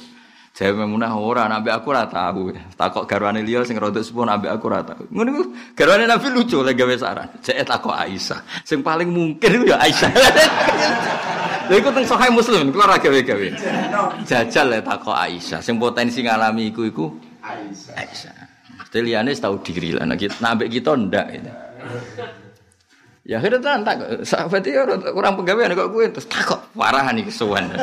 S1: Jawa Maimunah ora, nabi aku ora tahu. Takok garwane liya sing rada sepuh nabi aku ora tahu. Ngono iku garwane Nabi lucu lek gawe saran. Cek takok Aisyah. Sing paling mungkin ya Aisyah. Lha iku teng Sahih Muslim, kula ora gawe-gawe. Jajal lek takok Aisyah. Sing potensi ngalami iku iku Aisyah. Aisyah. Mesti liyane tahu diri lah. Nah, kita, nah, kita ndak gitu. Ya akhirnya tak sahabat itu kurang pegawai kok gue terus takok parah nih kesuwan.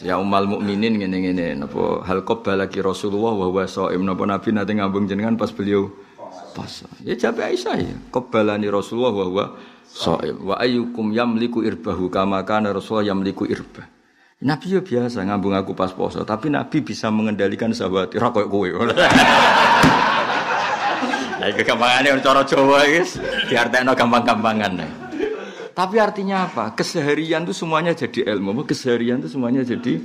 S1: Ya umal mukminin ngene ngene napa hal lagi Rasulullah wa huwa shaim napa Nabi nate ngambung jenengan pas beliau pas. Ya jawab Aisyah ya. Qabbalani Rasulullah wa huwa shaim wa ayyukum yamliku irbahu kama kana Rasulullah yamliku irbah. Nabi ya biasa ngambung aku pas poso, tapi Nabi bisa mengendalikan sahabat. Ora koyo kowe. <laughs> Nah, kegampangannya cara Jawa guys, diartekno gampang-gampangan. Tapi artinya apa? Keseharian itu semuanya jadi ilmu. Keseharian itu semuanya jadi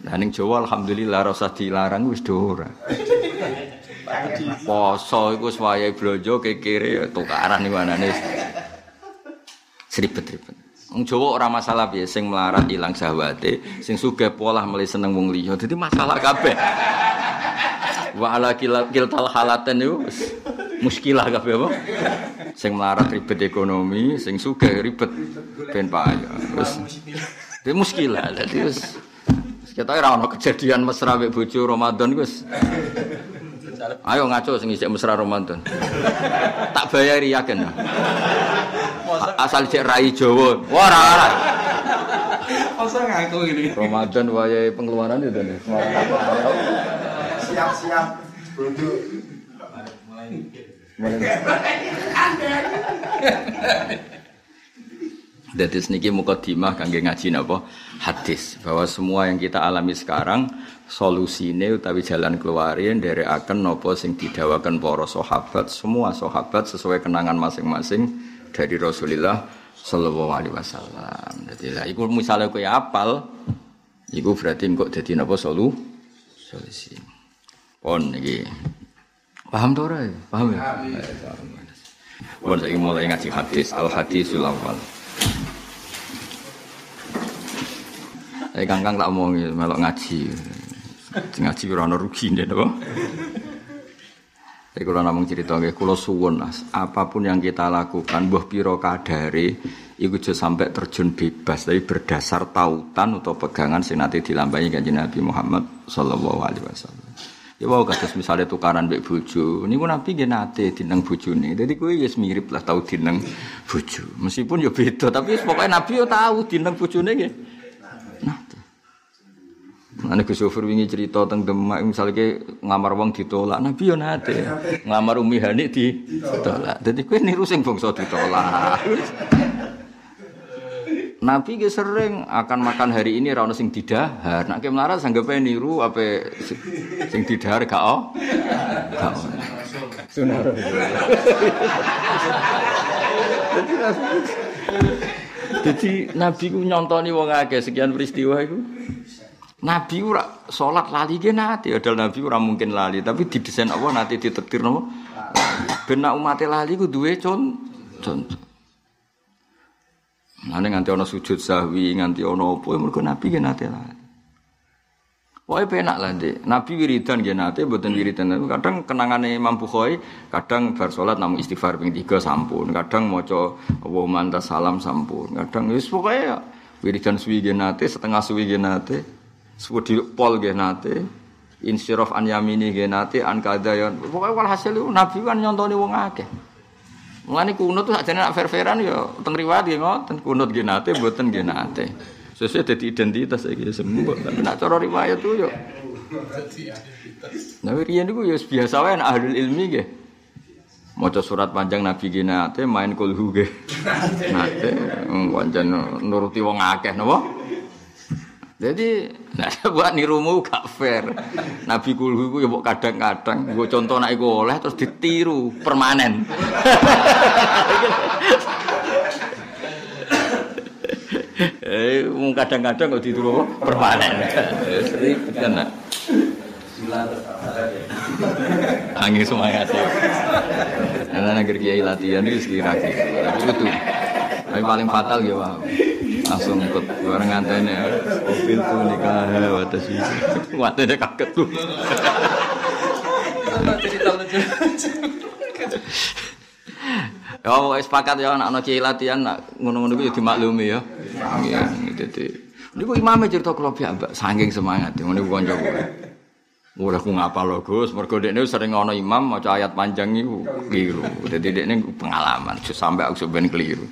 S1: Nah, ning Jawa alhamdulillah rasa dilarang wis ora. Poso iku wayahe blonjo tukaran iki manane. Seribet-ribet. Wong Jawa ora masalah piye sing melarat ilang syahwate, sing sugih polah mulai seneng wong liya. Dadi masalah kabeh. Wa ala kiltal halatan itu muskilah kabeh apa? Sing melarat ribet ekonomi, sing sugih ribet ben payah. Terus itu muskilah. Dadi wis kita ora kejadian mesra mek bojo Ramadan wis. Ayo ngaco sing isik mesra Ramadan. tak bayari yakin. Asal cek rai Jawa. Wah ora ora.
S2: Masa ngaku ini.
S1: Ramadan wayahe pengeluaran itu nih
S3: siap-siap duduk
S1: Jadi seniki mukadimah kangge ngaji napa hadis bahwa semua yang kita alami sekarang solusine utawi jalan keluarin dari akan nopo sing didawakan para sahabat semua sahabat sesuai kenangan masing-masing dari Rasulullah Shallallahu Alaihi Wasallam. Jadi lah, iku misalnya kue apal, iku berarti kok jadi napa solu solusi. Pon iki. Paham to ora? Paham ya? Pon saiki mulai ngaji hadis, al hadisul awal. Eh kangkang tak omong melok ngaji. Ngaji ora ono rugine napa? Tapi kalau namung cerita nggih kula suwun apa pun yang kita lakukan mbah pira kadare iku aja sampai terjun bebas tapi berdasar tautan atau pegangan sing nanti dilambai kanjeng Nabi Muhammad sallallahu alaihi wasallam. Ya wow kados misalnya tukaran mbek bojo. Niku Nabi nggih nate dineng bojone. Dadi kowe ya mirip lah tau dineng bojo. Meskipun ya beda tapi pokoknya Nabi yo tahu dineng bojone nggih. Ane Gus Sofir wingi cerita tentang Demak misalnya ke ngamar wong ditolak, Nabi yo nate. Ngamar Umi Hani ditolak. Dadi kowe niru sing bangsa ditolak. Nabi ge sering akan makan hari ini ra sing didahar. Nek melarat sanggepe niru apa sing didahar gak oh. Gak oh. Sunah. Jadi Nabi ku nyontoni wong akeh sekian peristiwa itu. Nabi ora salat lali ge nate, padahal Nabi ora mungkin lali, tapi didesain apa nanti ditektir napa? Ben umat lali ku duwe contoh. Nanti nganti ono sujud sahwi, nganti ono apa, mergo Nabi ge nate lali. Pokoknya penak lah deh. Nabi wiridan ge nate, buatan wiridan. Kadang kenangannya Imam Bukhari, kadang bar namun istighfar ping tiga sampun. Kadang moco Allahumma anta salam sampun. Kadang wis pokoknya ya, wiridan suwi ge nate, setengah suwi ge nate, di pol ge nate, insyiraf an yamini ge nate, an kadayon. Pokoknya walhasil Nabi kan nyontoni wong akeh. Mulane kunut tuh sakjane nak fair-fairan ya teng riwayat nggih ngoten kunut nggih nate mboten nggih nate. Sesuai jadi identitas saya semua tapi nak cara riwayat tuh yo nah rian itu ya biasa wae ahli ilmi ge maca surat panjang nabi nate main kulhu ge nate pancen nuruti wong akeh napa jadi, nah <laughs> buat nirumu gak fair. Nabi kulhu itu ya buat kadang-kadang. Gue contoh nak oleh terus ditiru permanen. <laughs> Eh, kadang-kadang kok ditiru permanen. Kan. Angin semangat ya. Karena negeri kiai latihan itu sekira Tapi paling fatal ya wah. Langsung ikut bareng ngantene. Mobil tuh nikah wates itu. Watene kaget tuh. Ya wis sepakat ya anak anak kiai latihan nak ngono-ngono ku ya dimaklumi ya. Iya, dadi. Niku imame cerita kula piyambak saking semangat ku kanca kula. Ora ku ngapal lho Gus, mergo dekne sering ana imam maca ayat panjang iku keliru. Dadi dekne pengalaman sampai aku ben keliru.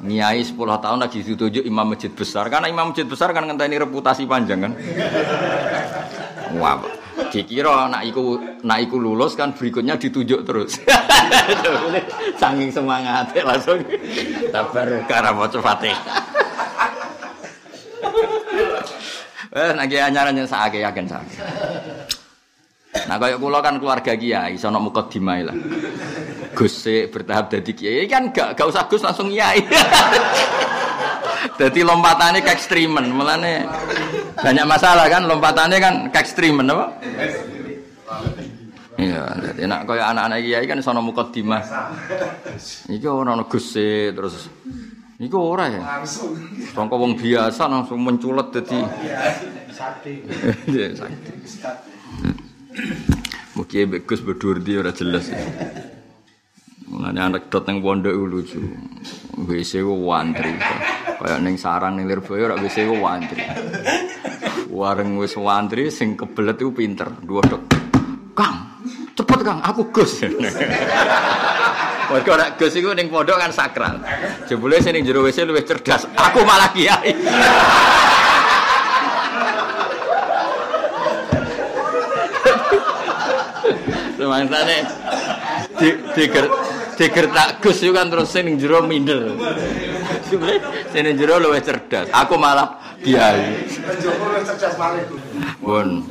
S1: Nyai 10 tahun lagi ditunjuk imam masjid besar karena imam masjid besar kan ngenteni reputasi panjang kan. Wah. dikira nak iku nak iku lulus kan berikutnya ditunjuk terus. <laughs> Saking semangat langsung sabar karena maca Fatihah. Eh nek anyaran yang sakake yakin sakake. Nah kaya kula kan keluarga kiai iso ana mukadimah lah. Gus bertahap dadi kiai kan gak gak usah Gus langsung kiai. <laughs> Dadi lompatannya ke ekstrimen, mulane banyak masalah kan lompatannya kan ke ekstrimen apa? Iya, jadi nak kaya anak-anak kiai kan sono mukadimah. Iki ora ono guse terus Iku ora ya. Sangka wong biasa langsung menculet dadi sakti. Iya, sakti. <laughs> Mugi Gus berdurdi ora jelas. Ya. Mulane anekdot ning pondok lucu. WC ku wantri. Kaya ning sarang ning Lirboyo ora WC ku wantri. Wareng wis wantri sing kebelet iku pinter. Dua dok. Kang, cepet Kang, aku Gus. <laughs> Mergo nek Gus iku ning pondok kan sakral. Jebule sing ning jero WC luwih cerdas. Aku malah kiai. Semangsane di diger digertak Gus itu kan terus sing jero minder. Sing jero luwih cerdas. Aku malah biayi. Jero cerdas malih. Pun.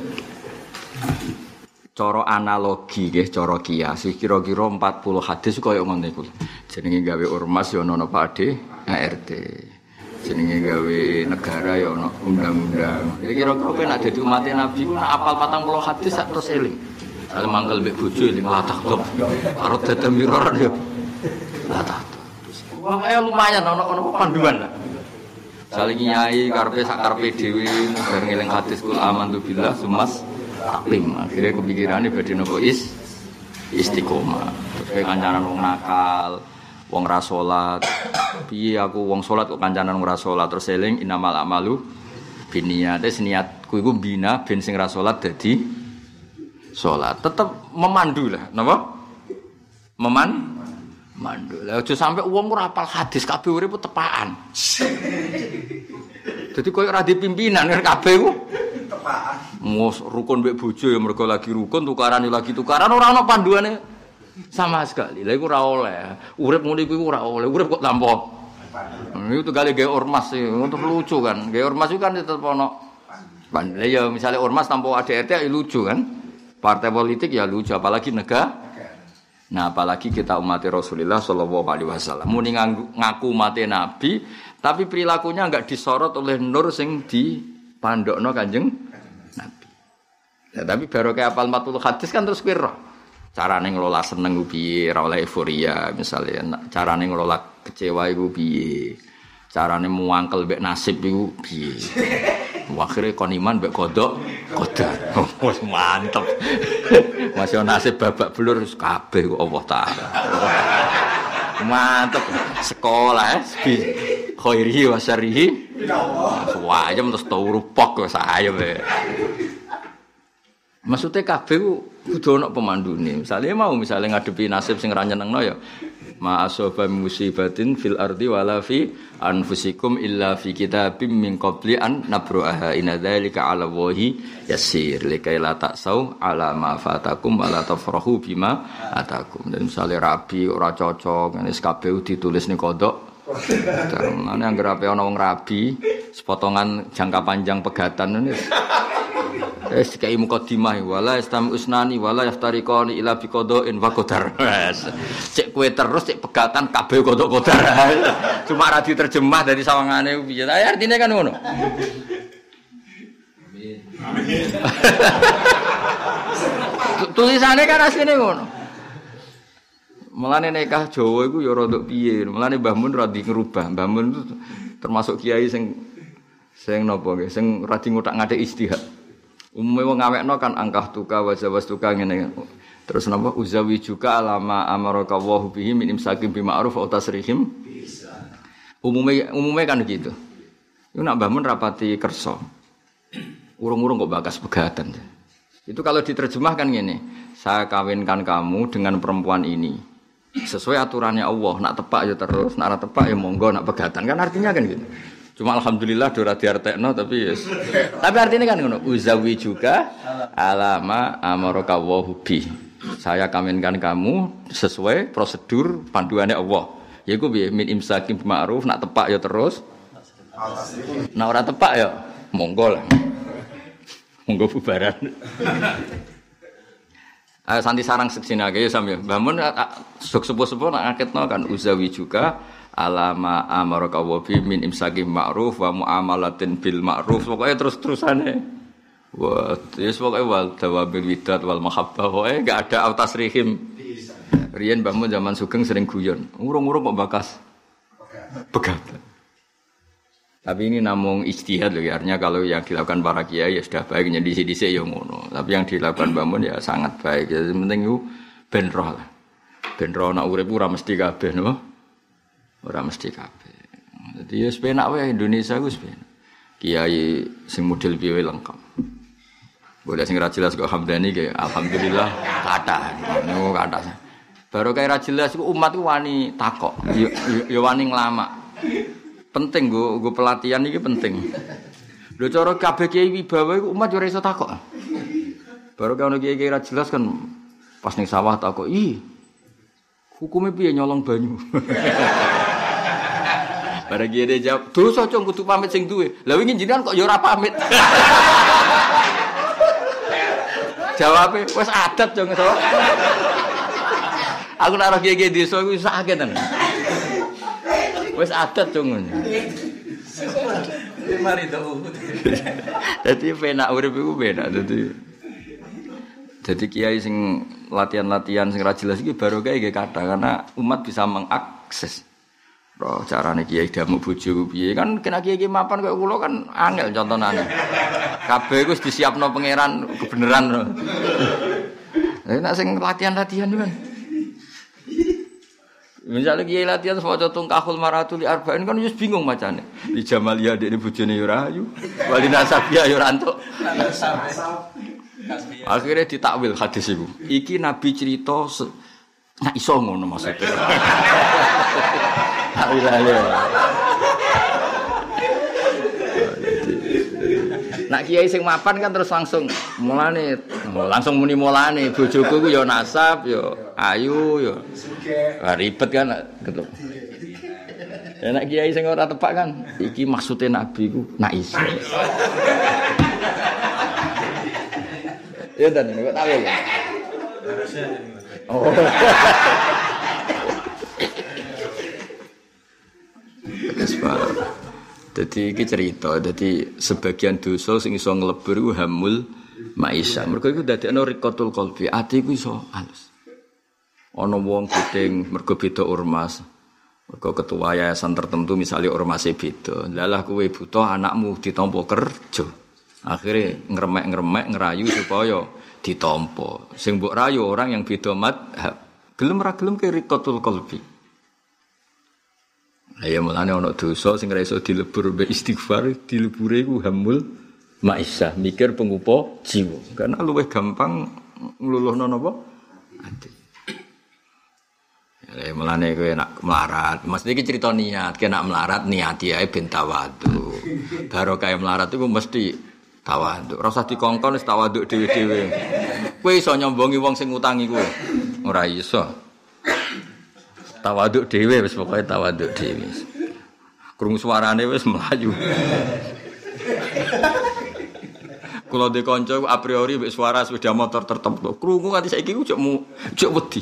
S1: Cara analogi nggih, cara kias kira-kira 40 hadis kaya ngono iku. Jenenge gawe ormas ya ono Pak ART. Jenenge gawe negara ya ono undang-undang. Kira-kira kowe nek dadi umat Nabi ku apal 40 hadis terus eling. Kalau mangkel mbek bojo ning latah top. Karo dadam miroran ya. Latah. Wah, ya lumayan ono ono panduan lah. Saling nyai karepe sak karepe dhewe bareng eling hadis kul aman tu billah sumas taklim. Akhirnya kepikirannya badhe nopo is istiqomah. Terus kancanan wong nakal, wong ra salat. Piye aku wong salat kok kancanan wong ra salat terus eling inamal amalu biniyat. Tes niatku iku bina ben sing ra salat dadi sholat tetap memandu lah napa meman mandu lah aja sampai uang ora apal hadis kabeh urip tepaan jadi koyo ora pimpinan kan kabeh ku tepaan mus rukun mbek bojo ya mergo lagi rukun tukaran lagi tukaran ora ana panduane. Sama sekali. Lha iku ora oleh. Urip ngene iku ora oleh. Urip kok tampa itu tuh kali gaya ormas sih. Untuk lucu kan. Gaya ormas itu kan tetap ono. Ya misalnya ormas tanpa ADRT ya lucu kan. Partai politik ya lucu, apalagi negara. Nah, apalagi kita umat Rasulullah Shallallahu Alaihi Wasallam. Muni ngaku umat Nabi, tapi perilakunya nggak disorot oleh nur sing di pandokno kanjeng Nabi. Ya, tapi baru kayak apal 40 hadis kan terus kira. Cara ngelola seneng piye, ora oleh euforia misalnya. Cara ngelola kecewa iku piye. carane muangkel mbek nasib iku piye. Akhire kon iman mbek kodok kodar. <laughs> Wes mantep. <laughs> Masih nasib babak belur kabeh Allah taala. Mantep sekolah bi khairi wa syarrihi. Wayem terus turu pok wis ayem. Maksudnya kabeh ku kudu ana pemandune. Misale mau misale ngadepi nasib sing ra nyenengno ya ma asaba musibatin fil ardi wala fi anfusikum illa fi kitabim min qabli an nabruaha. Inna dzalika 'ala wahi yasir. Likai la taksau ala ma fatakum wala tafrahu bima atakum. Dan misale rabi ora cocok ini kabeh ditulis ning kodok. Karena yang ape ana wong rabi sepotongan jangka panjang pegatan ini Wis dikai mukadimah wala istam usnani wala yaftariqani ila bi qada'in wa qadar. Cek kowe terus cek pegatan kabeh kodok qadar. <laughs> Cuma ra diterjemah dari sawangane piye. Ya artine kan ngono. <laughs> Tulisannya kan aslinya ngono. Mulane nikah Jawa iku ya rada piye. Mulane Mbah Mun ra ngerubah. Mbah Mun termasuk kiai sing sing napa nggih, sing ra di ngotak-ngatik istihad. Umume wong ngawekno kan angkah tuka wa tuka ngene. Terus napa uzawi juga alama amaraka wa bihi min imsakim bi ma'ruf wa tasrihim. Umume umume kan gitu. Iku nak bangun rapati kerso. Urung-urung kok bakas pegatan. Itu kalau diterjemahkan gini, saya kawinkan kamu dengan perempuan ini. Sesuai aturannya Allah, nak tepak ya terus, nak tepak ya monggo, nak pegatan. Kan artinya kan gitu. Cuma alhamdulillah dora diartekno tapi yes. tapi artinya kan ngono, uzawi juga alama amaraka wa. Saya kawinkan kamu sesuai prosedur panduannya Allah. Yaiku piye min imsakim ma'ruf nak tepak ya terus. Nah ora tepak ya monggo lah. Monggo bubaran. Ayo santi sarang seksinake ya sampe. Bangun sepuh-sepuh nak ngaketno kan uzawi juga alama amaraka wa bi min imsakim ma'ruf wa muamalatin bil ma'ruf. Pokoknya terus-terusane wah yes pokoknya wal dawabil widat wal mahabbah. Pokoknya gak ada autas rihim Rian bangun zaman sugeng sering guyon. Urung-urung kok bakas. Pegat tapi ini namun istihad loh artinya kalau yang dilakukan para kiai ya sudah baik. Jadi di sini ya ngono. Tapi yang dilakukan bangun ya sangat baik. Jadi penting itu benroh lah. Benroh nak urip ora mesti kabeh no Orang mesti kabeh. Jadi ya sepenak wae Indonesia ku sepenak. Kiai sing model piye lengkap. Boleh sing ra jelas kok hamdani ke alhamdulillah kata. Niku kata. Baru kayak ra jelas umat ku wani takok. Ya, ya, ya wani ngelama. Penting gue gue pelatihan ini penting. Lho cara kabeh kiai wibawa iku umat yo ora iso takok. Baru kalau kiai kiai ra jelas kan pas ning sawah takok, "Ih, hukumnya piye nyolong banyu?" <laughs> Barang dia jawab, dosa cung kudu pamit sing duwe. Lah wingi jenengan kok ya ora pamit. <laughs> Jawabe wis adat cung so. <laughs> Aku nak roh kiye desa iku sakit tenan. Wis adat cung.
S2: Mari to.
S1: Dadi penak urip iku penak dadi. Jadi kiai sing latihan-latihan sing ra jelas iki baru kayak kata karena umat bisa mengakses Roh carane kiai damu bojo piye kan kena kiai mapan kayak kula kan angel contonane. Kabeh wis disiapno pangeran kebenaran. Lah nek sing latihan-latihan kan. Misalnya kiai latihan maca tungkahul maratul arba'in kan wis bingung macane. Di Jamalia dekne bojone yo ora ayu. Wali nasabia yo ora entuk. Akhirnya ditakwil hadis iku. Iki nabi cerita Nah iso ngono maksudnya. Nak kiai sing mapan kan terus langsung mulane langsung muni mulane bojoku ku ya nasab ya ayu ya ribet kan gitu. Ya nak kiai sing ora tepak kan iki maksudnya nabi ku nak iso. Ya dan kok tahu ya. Oh. <laughs> Wis Jadi iki cerita, jadi sebagian dosa sing iso nglebur hamul maisha. Mergo iku dadekno rikotul qalbi, ati iku iso halus. Ana wong gedeng mergo beda ormas. Mergo ketua yayasan tertentu misalnya ormasnya beda. Lalah kowe butuh anakmu ditampa kerja. Akhirnya ngeremek-ngeremek ngerayu supaya ditampa. Sing mbok rayu orang yang beda madhab. Gelem ra gelem ke rikotul qalbi. Ya mulane ana dosa sing ora iso dilebur mbek istighfar, dilebure iku hamul maisha, mikir pengupo jiwa. Karena luwih gampang ngluluhno napa? Ati. Ya mulane kowe nak melarat, mesti iki cerita niat, kowe nak melarat niati ae ben tawadhu. Baru kaya melarat iku mesti tawadhu. Ora usah dikongkon wis tawadhu dhewe-dhewe. Kowe iso nyombongi wong sing ngutangi kowe. Ora iso. Tawadhu dhewe wis pokoke tawadhu dhewe. Krungu suarane wis melayu. Kula de kanca a priori mek suara sepeda motor tertentu. Krungu nganti saiki ku mu jek wedi.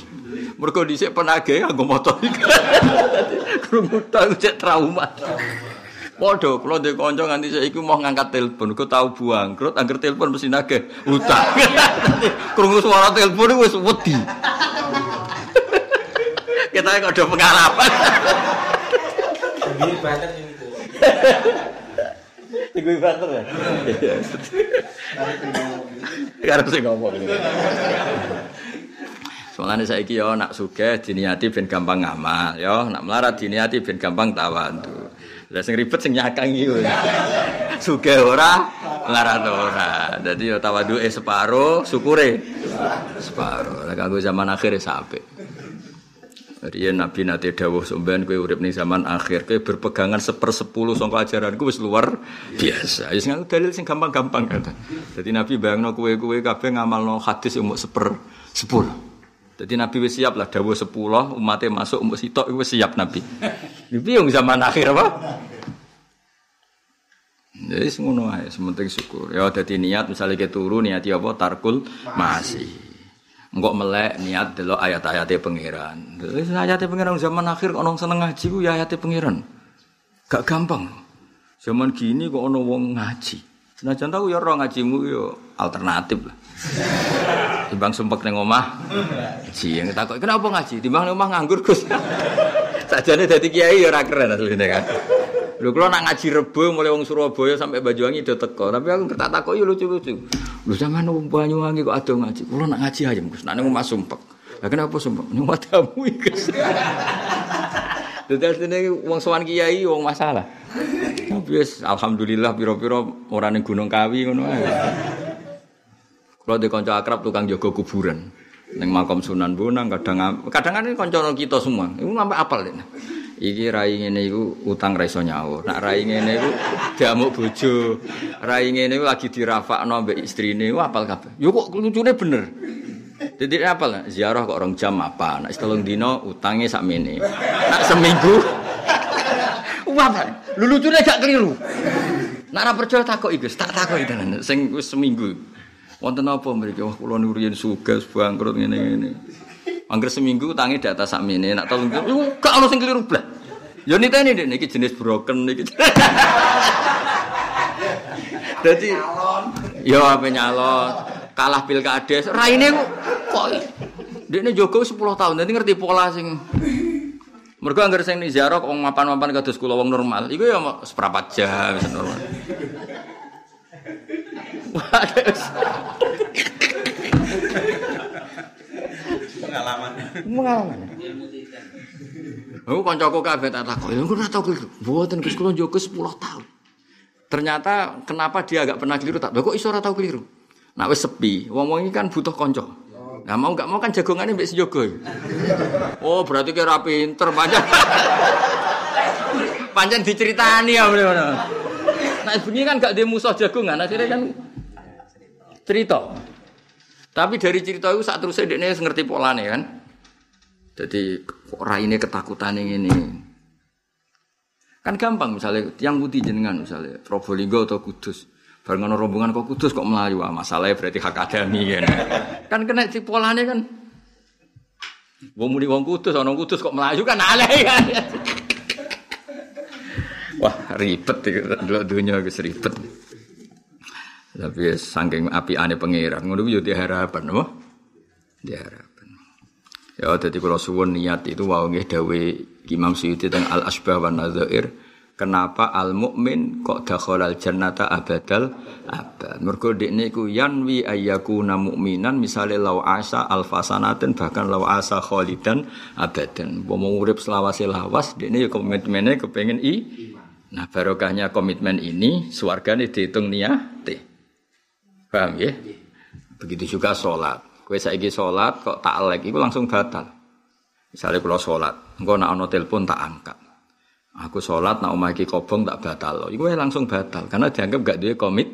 S1: Mergo dhisik penage nganggo motor. <laughs> Krungu tau cek trauma. Padha kula de kanca nganti saiki mau ngangkat telepon, kok tau buang. Krut angger telepon mesti nagih utang. <laughs> Krungu suara telepon wis wedi. Kita kok ada pengalaman.
S2: Ini banget ini tuh.
S1: Iku ibater ya. Karena sing ngomong. Soalnya saya yo nak sugih diniati ben gampang ngamal, yo nak melarat diniati ben gampang tawadhu. Lah sing ribet sing nyakang iki. Sugih ora, melarat ora. Dadi yo tawadhuke separo, syukure separo. Lah kanggo zaman akhir sampe. Riyen Nabi nate dawuh sampean kowe urip ning zaman akhir kowe berpegangan sepersepuluh sangka ajaranku wis luar biasa. Wis nganggo dalil sing gampang-gampang kata. Dadi Nabi bayangno kowe-kowe kabeh ngamalno hadis umuk seper sepuluh. Jadi Nabi wis siap lah dawuh sepuluh umatnya masuk umuk sitok wis siap Nabi. Nabi yang zaman akhir apa? Jadi ngono ae, sementing syukur. Ya dadi niat misalnya kita turu niati apa tarkul masih. Engkok melek niat delok ayat-ayate pangeran. Ayate pangeran zaman akhir kok seneng ngaji ku ya ayate pangeran. Gak gampang. Zaman gini kok ono wong ngaji. Senajan tahu ya ora ngajimu yo alternatif lah. Timbang sumpek ning omah. Ji yang takut kenapa ngaji? Timbang ning omah nganggur Gus. <laughs> Sajane dadi kiai ya ora keren asline kan. Lho kula nak ngaji Rebo mulai wong Surabaya sampai Banyuwangi do teko, tapi aku tak takoki lucu-lucu. Lho sampean wong Banyuwangi kok ado ngaji. Kula nak ngaji ayam Gus, nak ning omah sumpek. Lah kenapa sumpek? Ning wadamu iki. Dadi asline wong sowan kiai wong masalah. Tapi wis alhamdulillah pira-pira ora ning Gunung Kawi ngono ae. Kula de kanca akrab tukang jaga kuburan. Ning makam Sunan Bonang kadang kadang kan kanca kita semua. Iku sampai apal deh. Iki rai ngene iku utang ra iso nyaur. Nak rai ngene iku diamuk bojo. Rai ngene lagi dirafakno mbek istrine. Apal kabeh. Yo kok lucune bener. Jadi apal ziarah kok orang jam apa? Nak setelung dino utangnya sakmene. Nak seminggu Wah, lu lucune gak keliru. Nak ora percaya takok iki, tak takoki tenan. Sing seminggu. Wonten apa mriki? Wah, kula nuriyen sugih bangkrut ngene-ngene. Angger seminggu utange di atas sakmene, nak tolong iku gak ono sing keliru blas. Ya niteni nek niki jenis broken niki. <laughs> Dadi ya apa nyalon, kalah pilkades, raine kok dekne jogo 10 tahun, dadi ngerti pola sing Mergo anggar sing ziarah wong mapan-mapan kados kula wong normal, iku ya seprapat jam wis normal. <laughs>
S2: Pengalaman.
S1: Pengalaman. Aku kancaku kabeh tak takok, "Ya ora tau keliru." Mboten Gus kula njogo 10 tahun. Ternyata kenapa dia agak pernah keliru tak? Kok iso ora tau keliru? Nak wis sepi, wong-wong ini kan butuh kanca. Nah mau gak mau kan jagongane mbek sejogo. Oh, berarti kira pinter pancen. <laughs> pancen diceritani ya ngono. Nah, bengi kan gak dia musuh jagongan, akhirnya kan cerita. Tapi dari cerita itu saat terusnya dia ngerti polanya kan. Jadi kok raine ketakutan ini. Kan gampang misalnya yang putih jenengan misalnya Probolinggo atau Kudus. Barengan rombongan kok Kudus kok Melayu. Ah, masalahnya berarti hak adami kan. kan kena si polanya kan. Wong muni wong Kudus, orang Kudus kok Melayu kan aneh kan. Wah ribet dulu dunia wis ribet. Tapi ya, saking api aneh pangeran, ngono ku yo diharapan, apa? Diharapan. Ya dadi kula suwun niat itu wau nggih dawe Imam Suyuti teng Al Asbah wa Nadzair kenapa al mukmin kok dakhalal jannata abadal abad mergo dekne iku yanwi ayyakuna mukminan misale law asa alfasanatin bahkan law asa khalidan abadan mau urip selawase lawas dekne ya komitmennya kepengen i nah barokahnya komitmen ini swargane dihitung niate paham ya begitu juga sholat kue saiki sholat kok tak lek itu langsung batal misalnya kalau sholat engkau nak ono telepon tak angkat Aku sholat, nak omah kobong tak batal. Iku langsung batal karena dianggap gak dia komit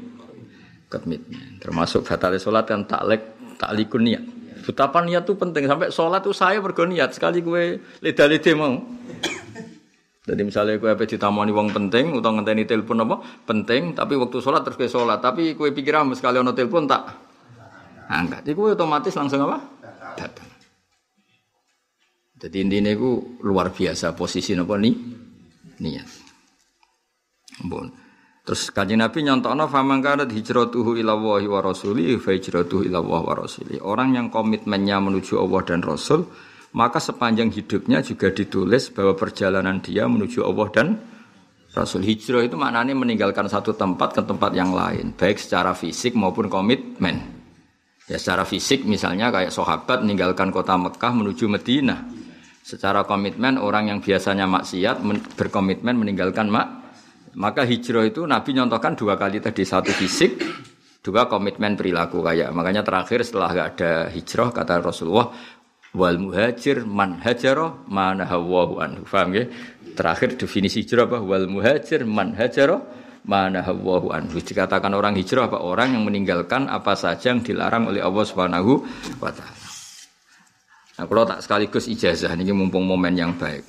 S1: komitmen. Termasuk batalnya sholat kan taklek taklikun niat. Betapa niat itu penting sampai sholat tuh saya bergoniat sekali gue leda leda mau. Jadi misalnya gue apa ditamani wong penting, utang ngenteni telepon apa penting, tapi waktu sholat terus gue sholat, tapi gue pikir ah sekali ono telepon tak angkat. Jadi gue otomatis langsung apa? Batal. Jadi intinya gue luar biasa posisi nopo nih niat. Bon. Terus kanjeng Nabi nyontokno faman kanat hijratuhu ila Allahi wa rasuli fa hijratuhu ila wa rasuli. Orang yang komitmennya menuju Allah dan Rasul, maka sepanjang hidupnya juga ditulis bahwa perjalanan dia menuju Allah dan Rasul. Hijrah itu maknanya meninggalkan satu tempat ke tempat yang lain, baik secara fisik maupun komitmen. Ya secara fisik misalnya kayak sahabat meninggalkan kota Mekah menuju Madinah secara komitmen orang yang biasanya maksiat men berkomitmen meninggalkan mak maka hijrah itu Nabi nyontohkan dua kali tadi satu fisik dua komitmen perilaku kayak makanya terakhir setelah gak ada hijrah kata Rasulullah wal muhajir man hajaroh man hawahu anhu paham ya terakhir definisi hijrah apa wal muhajir man hajaroh mana hawahu anhu dikatakan orang hijrah apa orang yang meninggalkan apa saja yang dilarang oleh Allah Subhanahu wa taala Nah, kalau tak sekaligus ijazah ini mumpung momen yang baik.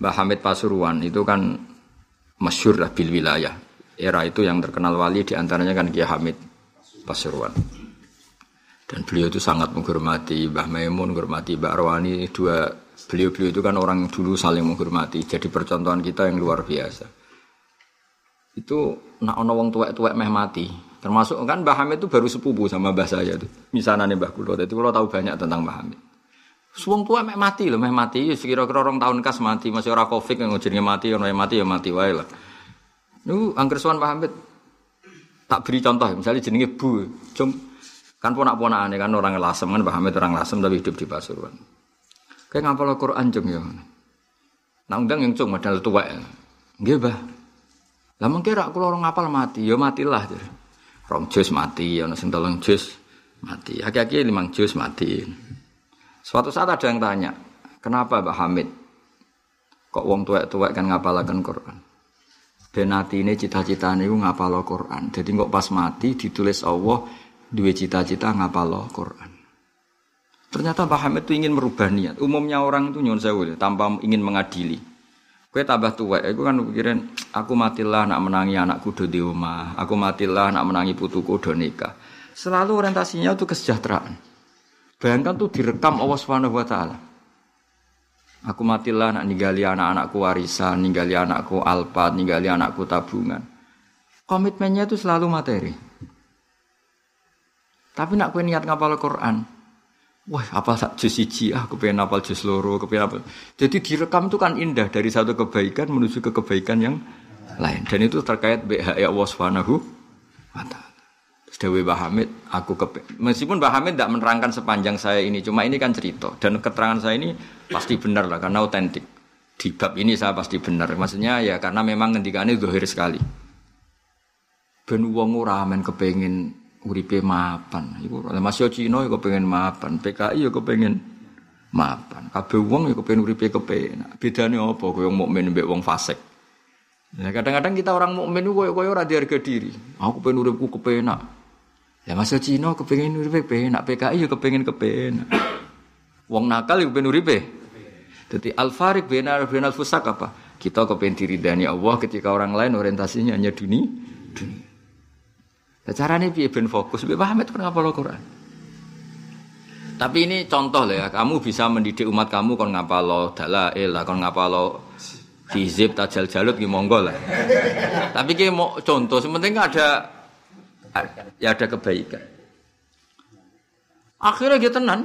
S1: Mbah Hamid Pasuruan itu kan masyur lah bil wilayah. Era itu yang terkenal wali di antaranya kan Kiai Hamid Pasuruan. Dan beliau itu sangat menghormati Mbah Maimun, menghormati Mbah Arwani. Dua beliau-beliau itu kan orang dulu saling menghormati. Jadi percontohan kita yang luar biasa. Itu nak ono wong tuwek-tuwek meh mati. Termasuk kan Mbah Hamid itu baru sepupu sama Mbah saya itu. Misalnya nih Mbah Kulo. Jadi kalau tahu banyak tentang Mbah Hamid. Suwung tua mek mati loh, mek mati. Ya sekira-kira orang tahun kas mati, masih orang covid yang ngujurnya mati, orang yang mati ya mati wae lah. Nu angker suan Pak Hamid tak beri contoh, misalnya jenenge Bu, cum kan ponak aneh kan orang lasem kan Pak Hamid orang lasem tapi hidup di Pasuruan. Kayak ngapal Quran cung ya. Nah undang yang cung modal ya. Nggih, Bah. Lah mengke rak kula orang ngapal mati, ya matilah. Rong jus mati, ana sing tolong jus mati. Aki-aki limang jus mati. Suatu saat ada yang tanya, kenapa Mbak Hamid kok wong tuwek-tuwek kan ngapalaken Quran? Benati ini cita-cita ini ngapalo Quran. Jadi kok pas mati ditulis Allah dua cita-cita ngapalo Quran. Ternyata Mbak Hamid itu ingin merubah niat. Umumnya orang itu nyuruh saya tanpa ingin mengadili. Kue tambah tua, aku kan pikirin, aku matilah nak menangi anakku do di rumah, aku matilah nak menangi putuku do nikah. Selalu orientasinya itu kesejahteraan. Bayangkan tuh direkam Allah Subhanahu wa taala. Aku matilah nak ninggali anak-anakku warisan, ninggali anakku alpat, ninggali anakku tabungan. Komitmennya itu selalu materi. Tapi nak kue niat ngapal Quran, wah apa sak juz siji, ah kepengen apal juz loro, kepengen apa. Jadi direkam itu kan indah dari satu kebaikan menuju ke kebaikan yang lain. Dan itu terkait BHI Allah Subhanahu wa taala. Dewi Bahamid, aku ke meskipun Bahamid tidak menerangkan sepanjang saya ini, cuma ini kan cerita dan keterangan saya ini pasti benar lah karena otentik. Di bab ini saya pasti benar. Maksudnya ya karena memang ngendikane dohir sekali. Ben wong ora men kepengin uripe mapan. Iku Mas yo Cina yo kepengin mapan, PKI yo kepengin mapan. Kabeh wong yo kepengin uripe kepenak. Bedane apa koyo mukmin mbek wong fasik? Nah, kadang-kadang kita orang mukmin koyo koyo ora harga diri. Aku pengen uripku kepenak. Ya masa Cina kepengen uripe penak, PKI juga kepengen kepenak. Wong nakal juga kepengen uripe. Jadi al farik benar benar fusak apa? Kita kepengen diri dari Allah ketika orang lain orientasinya hanya dunia. dunia. Nah, caranya piye ben fokus? Mbak Muhammad pernah ngapal Quran. Tapi ini contoh lah ya, kamu bisa mendidik umat kamu kon ngapal dalail lah, kon ngapal hizib tajal jalut ki monggo lah. Tapi ki mau contoh, sementing ada ya ada kebaikan. Akhirnya dia tenan.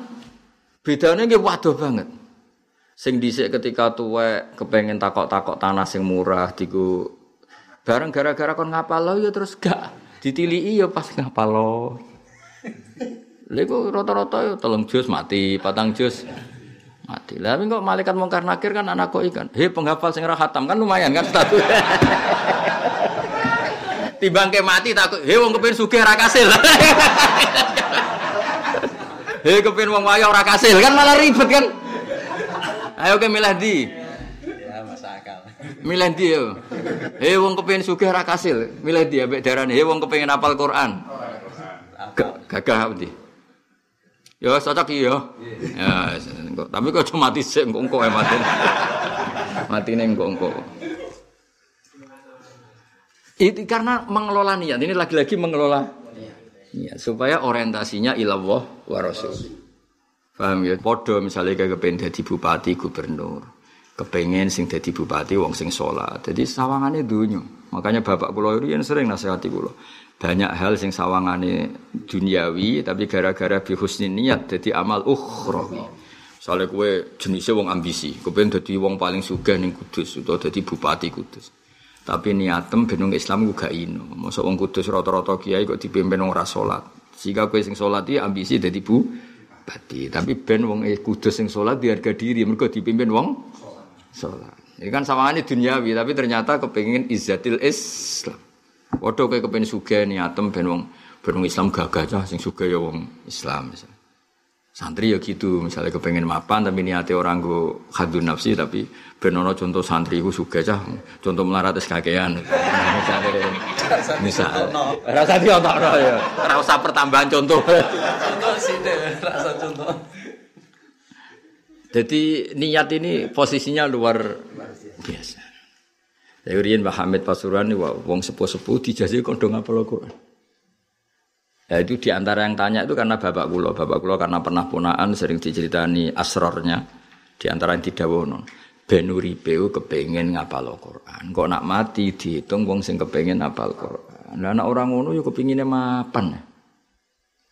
S1: Bedanya dia waduh banget. Sing dhisik ketika tuwek kepengen takok-takok tanah sing murah diku bareng gara-gara kon ngapalo ya terus gak ditiliki ya pas ngapalo. Lha iku rata-rata ya telung jus mati, patang jus mati. Lah kok malaikat mungkar nakir kan anak kok ikan. He penghafal sing ora khatam kan lumayan kan status. <laughs> Timbang ke mati takut, he wong kepengin sugih ora kasil. <laughs> he kepengin wong wayo ora kasil kan malah ribet kan. Ayo ke milih di.
S2: Ya.
S1: Milih di yo. He wong kepengin sugih ora kasil, milih di ambek darane he wong kepengin hafal Quran. Ga- Gagah ndi? Ya cocok iya. Ya, tapi kok cuma mati sik engko engko ae mati. Matine engko engko. Itu karena mengelola niat. Ini lagi-lagi mengelola niat supaya orientasinya ilallah wa rasul. Paham ya? Podo misalnya kayak kepengen jadi bupati gubernur. Kepengen sing jadi bupati wong sing sholat. Jadi sawangannya dunia. Makanya bapak itu yang sering nasihati kulo. Banyak hal sing sawangannya duniawi tapi gara-gara bihusni niat jadi amal ukhrawi. Misalnya kue jenisnya wong ambisi, kepengen jadi wong paling sugih ning Kudus atau jadi bupati Kudus. Tapi niatem benung Islam ku gak ino. Mosok wong Kudus rata-rata kiai kok dipimpin wong salat. Jika kowe sing salat iki ambisi dadi bupati, tapi ben wong Kudus sing salat di harga diri mergo dipimpin wong salat. Ini kan sawangane duniawi tapi ternyata kepengin izzatil Islam. Kowe kepengin sugih niatem ben wong ben wong Islam gagah cah sing sugih ya wong Islam misal. Santri ya gitu, misalnya kepengen mapan tapi niatnya orang go hadun nafsi tapi benono contoh santri ku suka cah, contoh melarat es kakean. misalnya, misalnya, rasa dia tak ya, rasa pertambahan contoh.
S2: Contoh sih deh, rasa contoh.
S1: Jadi niat ini posisinya luar biasa. Saya Mbah Hamid Pasuruan wong sepuh-sepuh dijajah kondong apa Quran. Ya itu di antara yang tanya itu karena bapak kulo, bapak kulo karena pernah punaan sering diceritani asrornya di antara yang tidak wono. Benuri peu kepengen ngapal Quran. Kok nak mati dihitung wong sing kepengen ngapal Quran. Lah anak orang ngono yo kepingine mapan.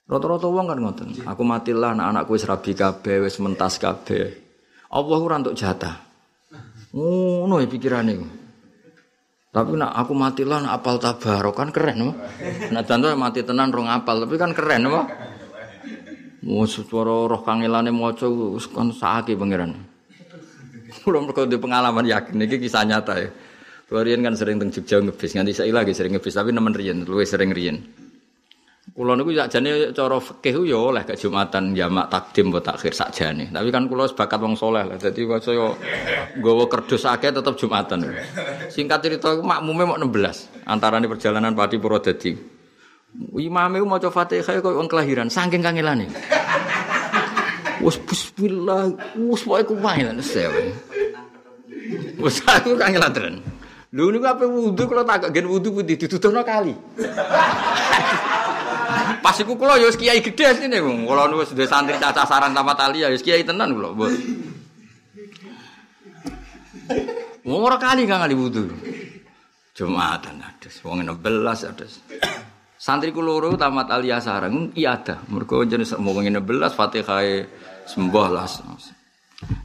S1: Rata-rata wong kan ngoten. Aku matilah anak-anakku wis rabi kabeh, wis mentas kabeh. Allah ora untuk jatah. Ngono ya pikirane. Tapi nak aku matilah nak apal tabarok kan keren apa? Nak jantung mati tenan rong apal tapi kan keren apa? Mau suara roh kangelane maca wis kan sakake pangeran. Kulo mergo di pengalaman yakin iki kisah nyata ya. Kulo riyen kan sering teng Jogja ngebis nganti saiki lagi sering ngebis tapi nemen riyen luwih sering riyen. Kulo niku sakjane cara fikih yo oleh gak Jumatan jamak takdim wa takhir sakjane. Tapi kan kulo sebakat wong soleh lah. Dadi saya nggawa kerdus akeh tetep Jumatan. Singkat cerita makmume mau 16 antarane perjalanan Pati Purwodadi. Imame maca Fatihah koyo wong kelahiran saking kangelane. Wes bismillah, wes pokoke kuwae lan sewe. Wes aku kangelan tenan. Lho niku ape wudu kalau tak gen wudu putih ditutuhno kali. Pas iku kula ya kiai gedhe sini Kula Kula duwe santri caca saran sama tali ya kiai tenan kula. Wong ora kali kang kali wudu. Jumatan ada, wong 16 ada. Santri ku loro tamat alia sarang iya ada. Mergo jenis mau wong 16 Fatihah sembah lah.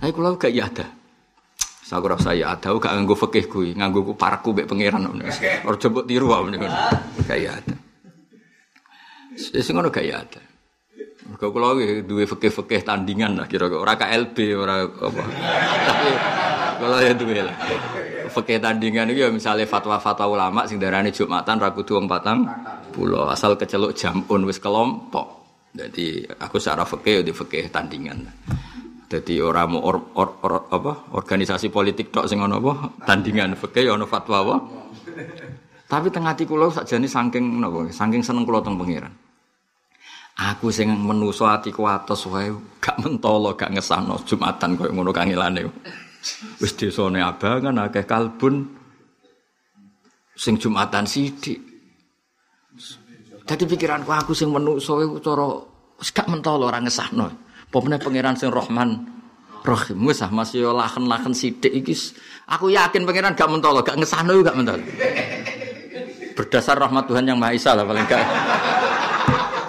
S1: Ayo kula gak iya ada. Saya ora saya ada gak nganggo fikih kuwi, nganggo ku paraku mbek pangeran. Ora coba tiru wae niku. Iya ada. Wis ngono gak iya ada. Mergo kula duwe fikih-fikih tandingan lah kira-kira ora KLB ora apa. Tapi kula ya duwe lah. Fikih tandingan itu ya misalnya fatwa-fatwa ulama sing darane Jumatan ra kudu wong patang pulau asal keceluk jamun wis kelompok. Jadi aku secara fikih ya di fikih tandingan. Jadi orang mau or, or, or, apa organisasi politik tok sing ono apa tandingan fikih ya ono fatwa apa. Tapi tengah ati kula sakjane saking napa saking seneng kula teng pangeran. Aku sing menuso atiku atos wae gak mentolo gak ngesano Jumatan koyo ngono kangelane. Wis desane abangan akeh kalbun sing Jumatan sithik. Dadi pikiranku aku sing menuso cara wis gak mentolo ora ngesano. Pomene pangeran sing Rahman Rahim wis ah masih lahen-lahen sithik iki aku yakin pangeran gak mentolo gak ngesano gak mentolo. Berdasar rahmat Tuhan yang Maha Esa lah paling gak.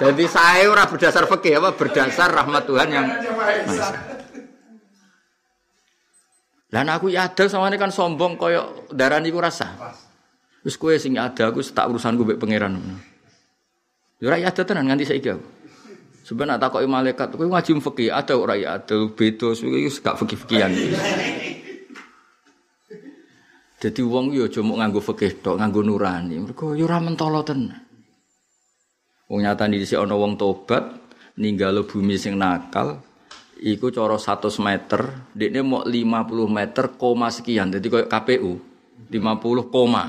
S1: Jadi saya ora berdasar fikih apa berdasar rahmat Tuhan yang Maha. Lah nek aku ya adil sama kan sombong koyo darani ku rasa. Wis kowe sing ada aku tak urusanku mbek pangeran. Ya ora ya ada tenan nganti saiki aku. Sebenarnya tak takoki malaikat, kowe ngaji fikih ada ora ya ada beda suwi gak fikih-fikihan. Jadi wong yo mung nganggo fikih tok, nganggo nurani. Mergo yo ora mentolo tenan. Wong nyata di sisi ana wong tobat ninggalo bumi sing nakal iku cara 100 meter, dekne mau 50 meter koma sekian. Jadi koyo KPU 50 koma.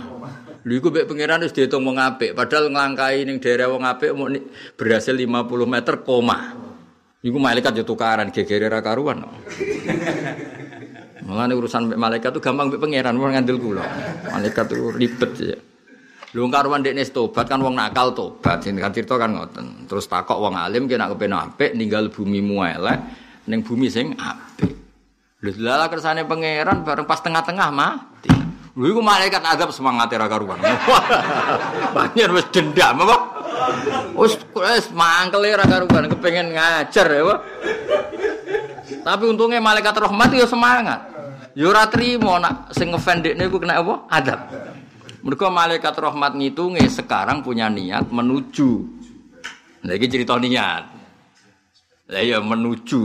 S1: Lha iku mek pangeran wis diitung wong apik, padahal nglangkai ning daerah wong apik mau berhasil 50 meter koma. Iku malaikat yo tukaran gegere ra karuan. Mulane urusan malaikat itu gampang mbek pangeran wong ngandel kula. Malaikat itu ribet ya. Lu karuan dekne tobat kan wong nakal tobat. Sing kan cerita kan ngoten. Terus takok wong alim kena kepen apik ninggal bumi elek ning bumi sing apik. Lha lala kersane pangeran bareng pas tengah-tengah mati. Lho iku malaikat azab semangat ra karuan. <laughs> Banyak wis dendam apa? Wis wis mangkel ra karuan kepengen ngajar ya. Tapi untungnya malaikat rahmat ya semangat. Ya ora trimo nak sing ngefan dekne kena apa? Adab. Mergo malaikat rahmat ngitunge sekarang punya niat menuju. Lah iki cerita niat. Lah ya menuju.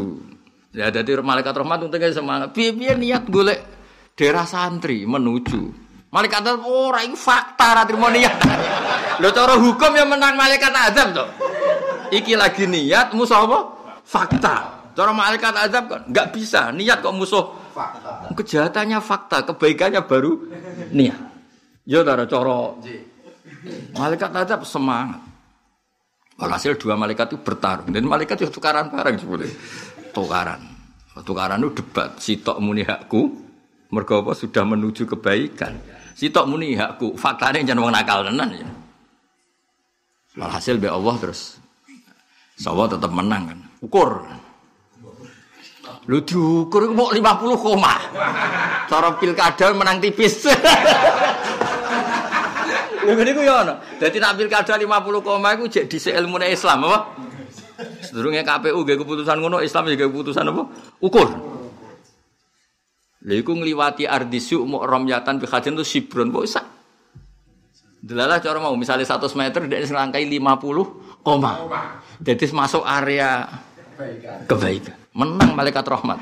S1: Ya dadi malaikat rahmat untungnya semangat. Piye-piye niat golek daerah santri menuju. Malaikat ora oh, fakta ra trimo niat. Lho cara hukum ya menang malaikat azab to. Iki lagi niat musuh apa? Fakta. Cara malaikat azab kan nggak bisa niat kok musuh fakta. Kejahatannya fakta, kebaikannya baru niat. Ya cara cara malaikat azab semangat. Walhasil dua malaikat itu bertarung dan malaikat itu tukaran bareng sebenarnya. Tukaran. Tukaran itu debat. Sitok muni hakku, mergo apa sudah menuju kebaikan. Sitok muni hakku, faktanya jangan nakal tenan ya. Walhasil be Allah terus. Sawa tetap menang kan. Ukur. Lu diukur mau 50 koma. Cara pilkada menang tipis. <laughs> Lha ngene ku ya ono. Dadi nak pilkada 50 koma iku jek dhisik ilmune Islam apa? Sedurunge KPU nggih keputusan ngono, Islam juga keputusan apa? Ukur. Lha iku ngliwati ardisu mu romyatan bi khajin itu sibron kok isak. Delalah cara mau misalnya 100 meter dia selangkai 50 koma. Jadi masuk area kebaikan. Menang malaikat rahmat.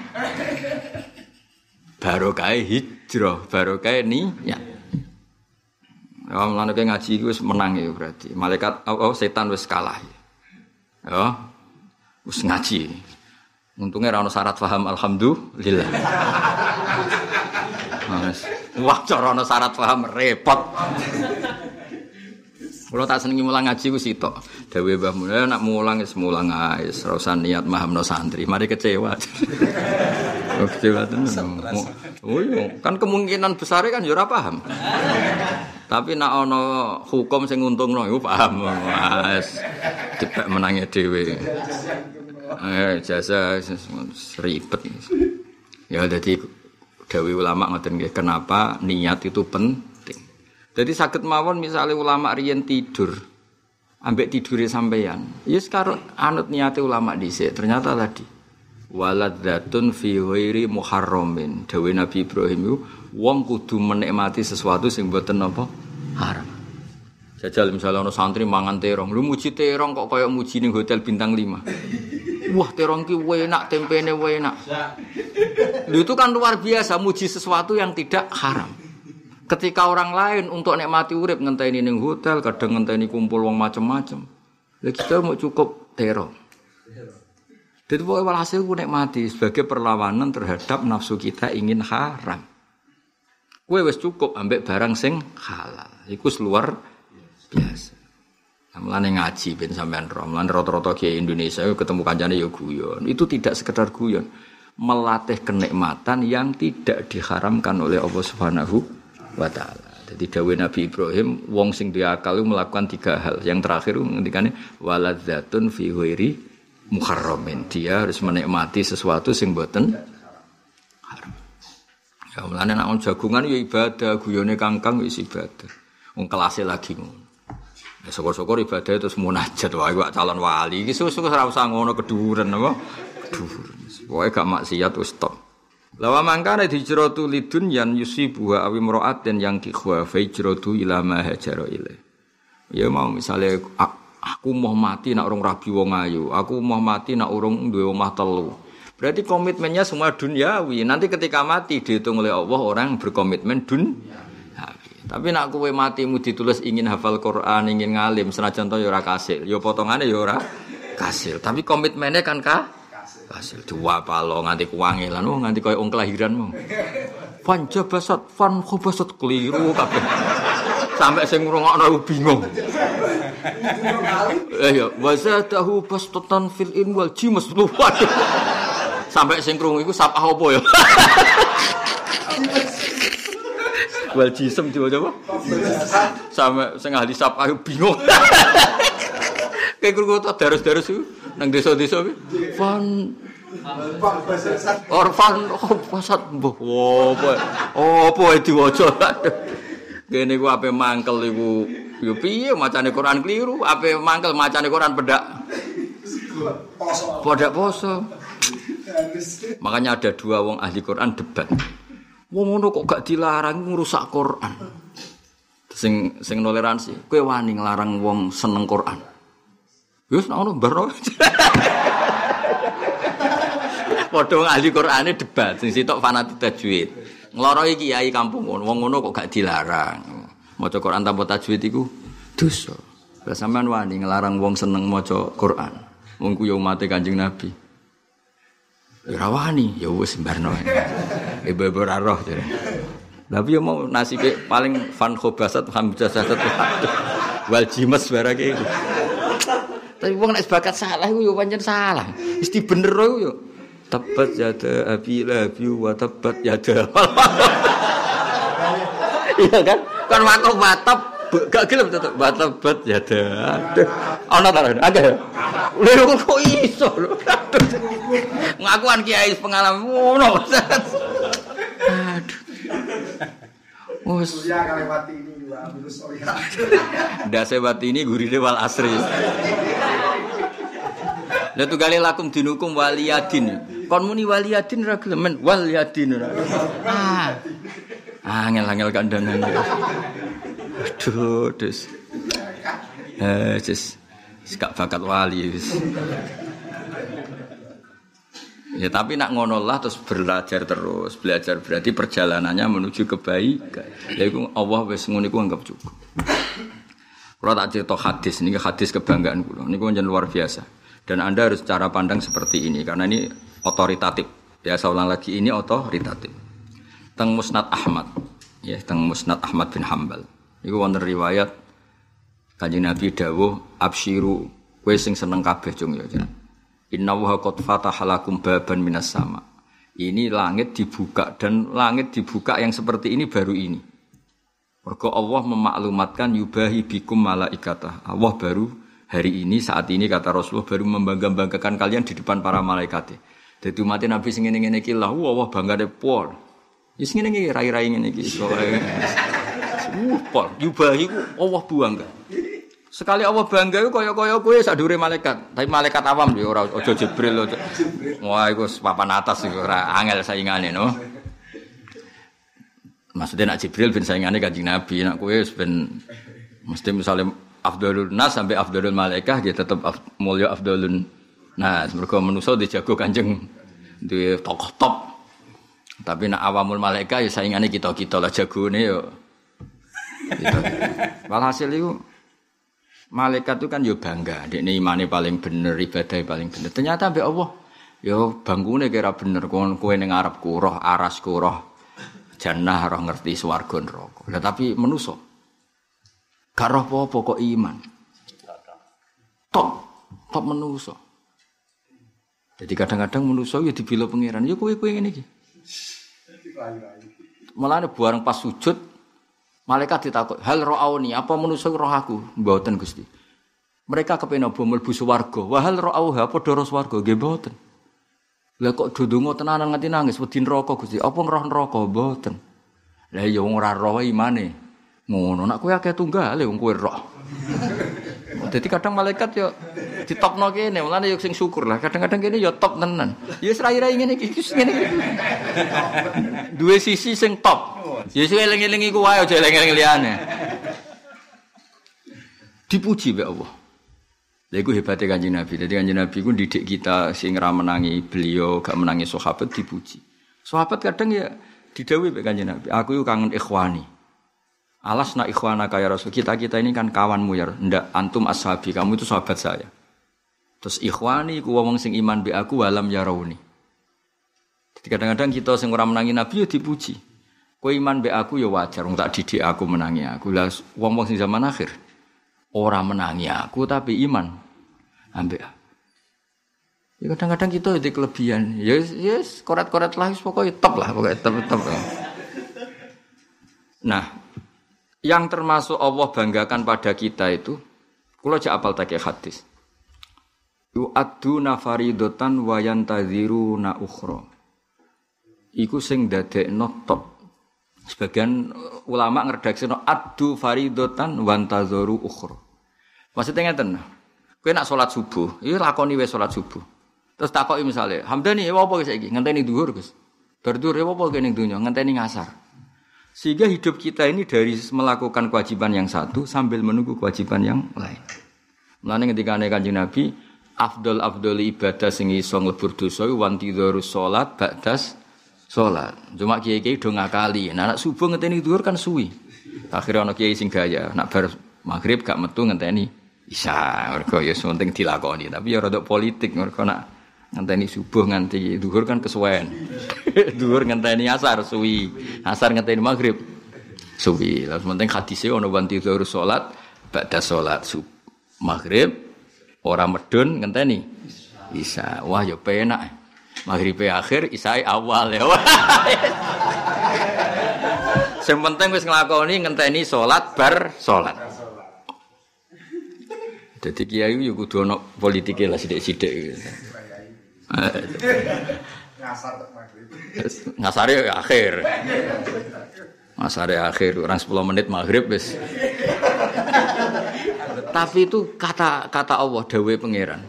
S1: Baru kayak hijrah, baru kayak niat. Ya, mulane kayak ngaji itu menang ya berarti. Malaikat oh, oh setan wis kalah. Ya. Wis ngaji. Untungnya rano syarat paham alhamdulillah. <laughs> Wah, cara syarat paham repot. Kalau tak senengi mulang ngaji ku sitok. Dewi Mbah Mulya nak mulang wis mulang ae, ora usah niat mahamno santri. Mari kecewa. <laughs> kecewa tenan. Oh iya, kan kemungkinan besar kan ya ora paham. Tapi nak ana hukum sing nguntungno iku paham. Wes cepet menangi dhewe. Eh jasa ribet. Ya dadi Dewi ulama ngoten kenapa niat itu penting. Jadi sakit mawon misalnya ulama riyen tidur, ambek tidure sampeyan. Ya sekarang anut niate ulama dhisik. Ternyata tadi waladdatun fi ghairi muharramin. Dawe Nabi Ibrahim itu wong kudu menikmati sesuatu sing mboten apa haram. Jajal misalnya ono santri mangan terong, lu muji terong kok kayak muji ning hotel bintang 5. Wah, terong ki enak, tempene enak. Lu itu kan luar biasa muji sesuatu yang tidak haram. Ketika orang lain untuk nikmati urip ngenteni ning hotel, kadang ngenteni kumpul wong macem-macem. Lah kita mau cukup terong. Jadi pokoknya walhasil ku nikmati sebagai perlawanan terhadap nafsu kita ingin haram. Kue wes cukup ambek barang sing halal. Iku luar biasa. Mulane ngaji ben sampean ro. Mulane rata-rata kiai Indonesia ketemu kancane ya guyon. Itu tidak sekedar guyon. Melatih kenikmatan yang tidak diharamkan oleh Allah Subhanahu wa taala. Jadi dawe Nabi Ibrahim wong sing diakal melakukan tiga hal. Yang terakhir ngendikane waladzatun fi ghairi muharramin. Dia harus menikmati sesuatu sing boten. Ya mulane nek jagungan ya ibadah, guyone kangkang wis ibadah. Wong kelasé lagi ngono. Ya syukur-syukur ibadah terus munajat wae kok calon wali. Iki susuk ora usah ngono keduren apa? Keduren. Pokoke gak maksiat wis stop. Lawa mangkane hijratu lidun yan yusibuha awi mra'atin yang kikhwa fa hijratu ila ma hajara ilaih. Ya mau misalnya aku mau mati nak urung rabi wong ayu, aku mau mati nak urung duwe omah telu. Berarti komitmennya semua duniawi. Nanti ketika mati dihitung oleh Allah orang berkomitmen duniawi. Tapi nak kowe matimu ditulis ingin hafal Quran, ingin ngalim, senajan to ya ora kasil. Ya potongane ya ora kasil. Tapi komitmennya kan kah? Hasil dua palo nganti kuwangilan, oh nganti koyo wong kelahiran mau. Fan jabasat, fan keliru kabeh. Sampai sing ngrungokno bingung. Eh ya, wazadahu bastatan fil in wal jimas. Waduh. Sampai sing krungu iku sapa apa ya? <laughs> Wal jisem apa? Sampai sing ahli sapa bingung. <laughs> Kayak krungu to darus-darus iku nang desa-desa kuwi. Fan Orfan oh pasat mbah apa? Apa diwaca <laughs> kene ku ape mangkel iku. Yo piye macane Quran keliru. Ape mangkel macane Quran bedak. Poso. Bedak poso makanya ada dua wong ahli Quran debat wong ngono kok gak dilarang ngrusak Quran sing sing toleransi kowe wani nglarang wong seneng Quran wis ngono barno <laughs> Padha ahli Qur'ane debat sing sitok fanatik tajwid. Ngloroi kiai kampung ngono, wong ngono kok gak dilarang. Maca Qur'an tanpa tajwid iku dosa. Lah sampean wani nglarang wong seneng maca Qur'an. Wong ku yo umate Kanjeng Nabi. Ya wani, ya wis barno. Ibu-ibu ora roh jare. Tapi yo mau nasibe paling fan khobasat hamzasat wal jimas barake iku. Tapi wong nek bakat salah iku yo pancen salah. Wis bener yo. Tebat yada abi wa tebat yada. <laughs> Iya kan? Kan waktu batap gak gelem tetep batebat yada. Aduh. Ana ta agak ya? Lha kok iso lho. Ngakuan kiai pengalaman ngono. Aduh. Wes. Ya kali mati ini dua Ndase mati ini gurine wal asri. Lah tunggale lakum dinukum waliyadin. Kon muni waliyadin ra gelem men waliyadin. Ah. Angel-angel kandangan. Aduh, des. Eh, des. Gak bakat wali wis. Ya tapi nak ngono lah terus belajar terus, belajar berarti perjalanannya menuju kebaikan. Ya iku Allah wis ngono iku anggap cukup. Kalau tak cerita hadis, ini hadis kebanggaan kulo, ini kan luar biasa. Dan Anda harus cara pandang seperti ini, karena ini otoritatif. Ya saya lagi ini otoritatif. Teng Musnad Ahmad, ya teng Musnad Ahmad bin Hambal. Iku wonten riwayat Kanjeng Nabi dawuh absyiru kowe seneng kabeh cung ya. Inna wa qad fataha lakum baban minas sama. Ini langit dibuka dan langit dibuka yang seperti ini baru ini. Mergo Allah memaklumatkan yubahi bikum malaikatah. Allah baru hari ini saat ini kata Rasulullah baru membangga-banggakan kalian di depan para malaikat. Jadi umat Nabi sing ngene-ngene iki wah bangga de pol. Ya sing ngene iki rai-rai ngene iki. Uh, pol yubahi ku Allah bangga. Sekali Allah bangga ku kaya-kaya kowe sak dure malaikat. Tapi malaikat awam yo ora aja Jibril. Wah iku papan atas iku ora angel saingane no. Maksudnya nak Jibril ben saingane Kanjeng Nabi, nak kowe ben mesti misalnya Abdulul Nas sampai Abdulul Malaikah dia tetap mulia Abdulun Nah, mereka manusia dijago kanjeng di tokoh top. Tapi nak awamul malaikat ya saingannya kita kita lah jago nih yo. Gitu. Walhasil itu malaikat itu kan yo bangga, dia ini imani paling bener, ibadah paling bener. Ternyata be Allah, yo bangunnya kira bener, kue kue neng Arab roh aras roh jannah roh ngerti swarga neraka. Lah tapi manusa gak roh apa-apa kok iman. Top, top manusa. Jadi kadang-kadang manusia ya dibela pangeran, ya kowe kowe ngene iki. Malah ada buareng pas sujud, malaikat ditakut, hal ro'auni, apa manusia roh aku? Mboten Gusti. Mereka kepengen apa mlebu swarga. Wa hal ro'auha apa swarga? Nggih mboten. Lah kok ndonga tenanan nganti nangis wedi neraka Gusti. Apa ngroh neraka mboten. Lah ya ora roh imane. Ngono nak kowe akeh tunggal wong kowe roh. Jadi kadang malaikat yo ditopno kene, mulane yo sing syukur lah. Kadang-kadang kene yo top tenan. Ya rai-rai ngene iki ngene iki. Sisi sing top. Ya sing eling-eling iku wae aja eling-eling liyane. Dipuji be Allah. Lha iku hebate Kanjeng Nabi. Dadi Kanjeng Nabi ku didik kita sing ra menangi beliau, gak menangi sahabat dipuji. Sahabat kadang ya didhawuhi be Kanjeng Nabi, aku iku kangen ikhwani. Alas nak ikhwana kaya Rasul kita kita ini kan kawanmu ya, ndak antum ashabi kamu itu sahabat saya. Terus ikhwani ku wong sing iman be aku walam ya rauni. Jadi kadang-kadang kita sing ora menangi Nabi ya dipuji. Kowe iman be aku ya wajar, wong tak didik aku menangi aku. Lah wong-wong sing zaman akhir ora menangi aku tapi iman ambek Ya kadang-kadang kita itu kelebihan. Ya yes, koret-koret lah pokoknya top lah pokoknya top top. Nah, yang termasuk Allah banggakan pada kita itu, kalau jak apal tak hadis. Yu'addu nafaridotan taziru na ukhro. Iku sing dadekno top. Sebagian ulama ngerdaksi no addu faridotan wantazoru ukhro. Maksudnya ngeten. Kowe nak sholat subuh, iki lakoni wis sholat subuh. Terus takoki misalnya, Hamdani, apa saiki? Ngenteni dhuwur, Gus. Dhuwur ya apa kene dunya? Ngenteni ngasar. Sehingga hidup kita ini dari melakukan kewajiban yang satu sambil menunggu kewajiban yang lain. Mulane ketika ane kanjeng Nabi, afdol afdol ibadah sing iso nglebur dosa wantidharus salat ba'das salat. Cuma kiai-kiai do ngakali. Nah, anak subuh ngenteni dhuwur kan suwi. Akhirnya ana kiai sing gaya, nak bar maghrib gak metu ngenteni isya. Mergo ya penting dilakoni, tapi ya rada politik mergo nak ngenteni subuh nganti duhur kan kesuwen. <laughs> duhur ngenteni asar suwi. Asar ngenteni maghrib suwi. Lah penting hadise ono wanti zuhur salat ba'da salat sub maghrib ora medun ngenteni isa. Wah ya penak. Maghrib akhir, isai awal ya. <laughs> Sing penting wis nglakoni ngenteni salat bar salat. Jadi kiai yo kudu ono politike lah sithik-sithik. Ngasar ya akhir. Ngasar ya akhir, orang 10 menit maghrib wis. Tapi itu kata kata Allah dawe pangeran.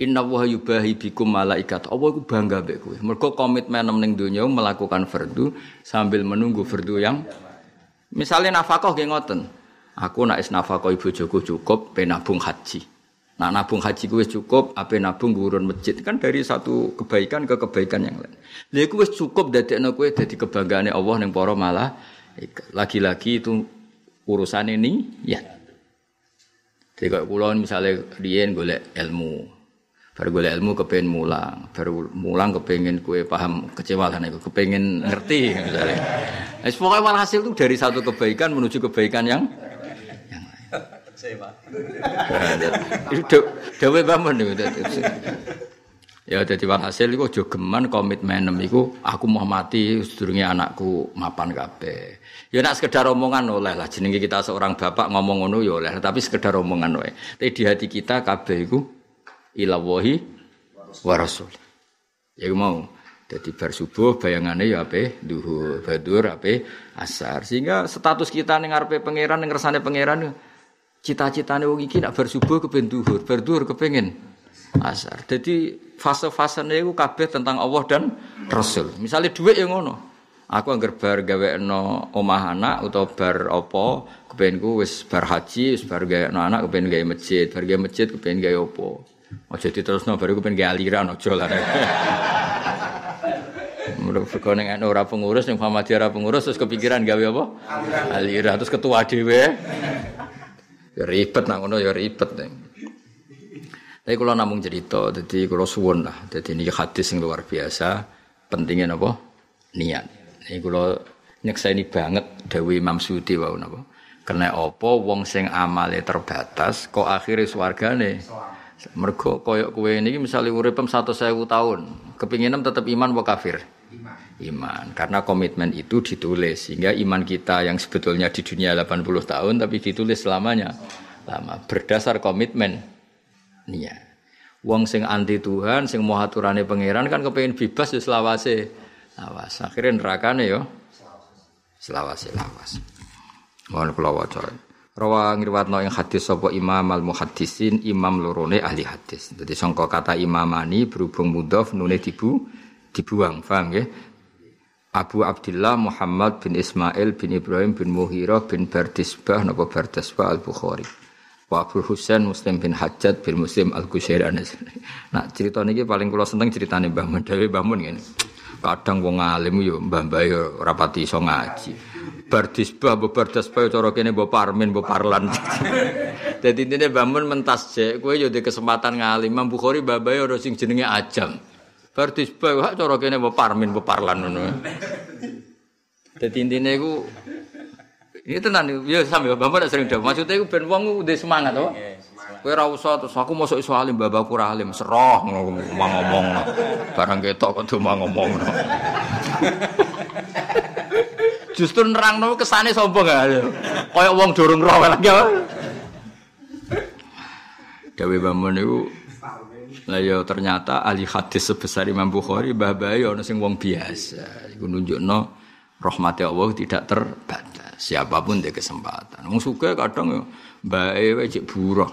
S1: Inna wa yubahi bikum malaikat. Allah itu bangga mbek kowe. Mergo komitmen ning donya melakukan fardu sambil menunggu fardu yang misalnya nafkah nggih ngoten. Aku nak is nafkah Joko cukup penabung haji. Nah nabung haji gue cukup, apa nabung gurun masjid kan dari satu kebaikan ke kebaikan yang lain. Lha gue cukup dari kue dari kebanggaan Allah yang poro malah lagi-lagi itu urusan ini ya. Jadi kalau pulau misalnya riyen golek ilmu, baru golek ilmu kepengen mulang, baru mulang kepengen kue paham kecewa itu, kepengen ngerti misalnya. Nah, pokoknya walhasil itu dari satu kebaikan menuju kebaikan yang <laughs> itu dawe bangun itu. Ya jadi walhasil iku aja geman komitmen iku aku mau mati sedurunge anakku mapan kabeh. Ya nak sekedar omongan oleh lah jenenge kita seorang bapak ngomong ngono ya oleh tapi sekedar omongan wae. Tapi di hati kita kabeh iku ilawahi wa rasul. Ya mau jadi bar subuh bayangannya ya ape duhur, badur ape asar. Sehingga status kita ning ngarepe pangeran ning ngersane pangeran cita-citane wong iki nak bersubuh kepen duhur, berduhur kepengin asar. Jadi fase-fasene iku kabeh tentang Allah dan Rasul. Misalnya duit yang ngono. Aku anggar bar gawe no omah anak atau bar opo kepenku wis bar haji wis bar gawe no anak kepen gawe masjid bar gawe masjid kepen gawe opo jadi terus no baru kepen gawe aliran ojo lah <laughs> Menurut fikone nek ora pengurus yang Muhammadiyah pengurus terus kepikiran gawe apa aliran terus ketua dhewe Ya ribet nak ngono ya ribet. Tapi kalau namung cerita, jadi kalau suwon lah. Jadi ini hadis yang luar biasa. Pentingnya apa? Niat. Ini kalau nyekseni banget Dewi Imam Sudi wau napa. Kena apa wong sing amale terbatas kok akhire swargane. Mergo koyok kowe ini misalnya uripem satu sewu tahun, kepinginan tetap iman wa kafir? Iman. Karena komitmen itu ditulis sehingga iman kita yang sebetulnya di dunia 80 tahun tapi ditulis selamanya lama berdasar komitmen niat. Wong sing anti Tuhan, sing mau aturane pangeran kan kepengen bebas ya selawase. Lawas. Akhirnya nerakane yo selawase lawas. Mohon kula waca. Rawa ngriwatno ing hadis sapa Imam al Muhaddisin, imam lorone ahli hadis. Jadi sangka kata imamani berhubung mudhof nune dibu dibuang, paham nggih? Abu Abdullah Muhammad bin Ismail bin Ibrahim bin Muhira bin Bardisbah napa Bardisbah Al Bukhari. Wa Abu Husain Muslim bin Hajjat bin Muslim Al Qusyairi Nah, cerita niki paling kula seneng ceritane Mbah Mun dhewe Mbah Mun ngene. Kadang wong alim yo mbah-mbah yo rapati iso ngaji. Bardisbah mbok Bardisbah cara kene mbok Parmin mbok Parlan. <laughs> Dadi intine Mbah Mun mentas jek kowe yo di kesempatan ngalim Imam Bukhari mbah-mbah yo sing jenenge ajam. Bar disbah wah cara kene mbok parmin mbok parlan ngono. Dadi intine iku ini tenan ya sampe Bapak sering dawuh. Maksude iku ben wong ndek semangat to. Kowe ora usah terus aku mosok iso alim babakku ora alim seroh ngomong ngomong. Barang ketok kok cuma ngomong. Justru nerangno kesane sombong ya. Kaya wong durung roh lagi. Dewe Bamun niku Lah ya ternyata ahli hadis sebesar Imam Bukhari mbah bae ana sing wong biasa. Iku nunjukno rahmati Allah tidak terbatas. Siapa pun dia kesempatan. Wong suka kadang ya mbae wae cek buruh.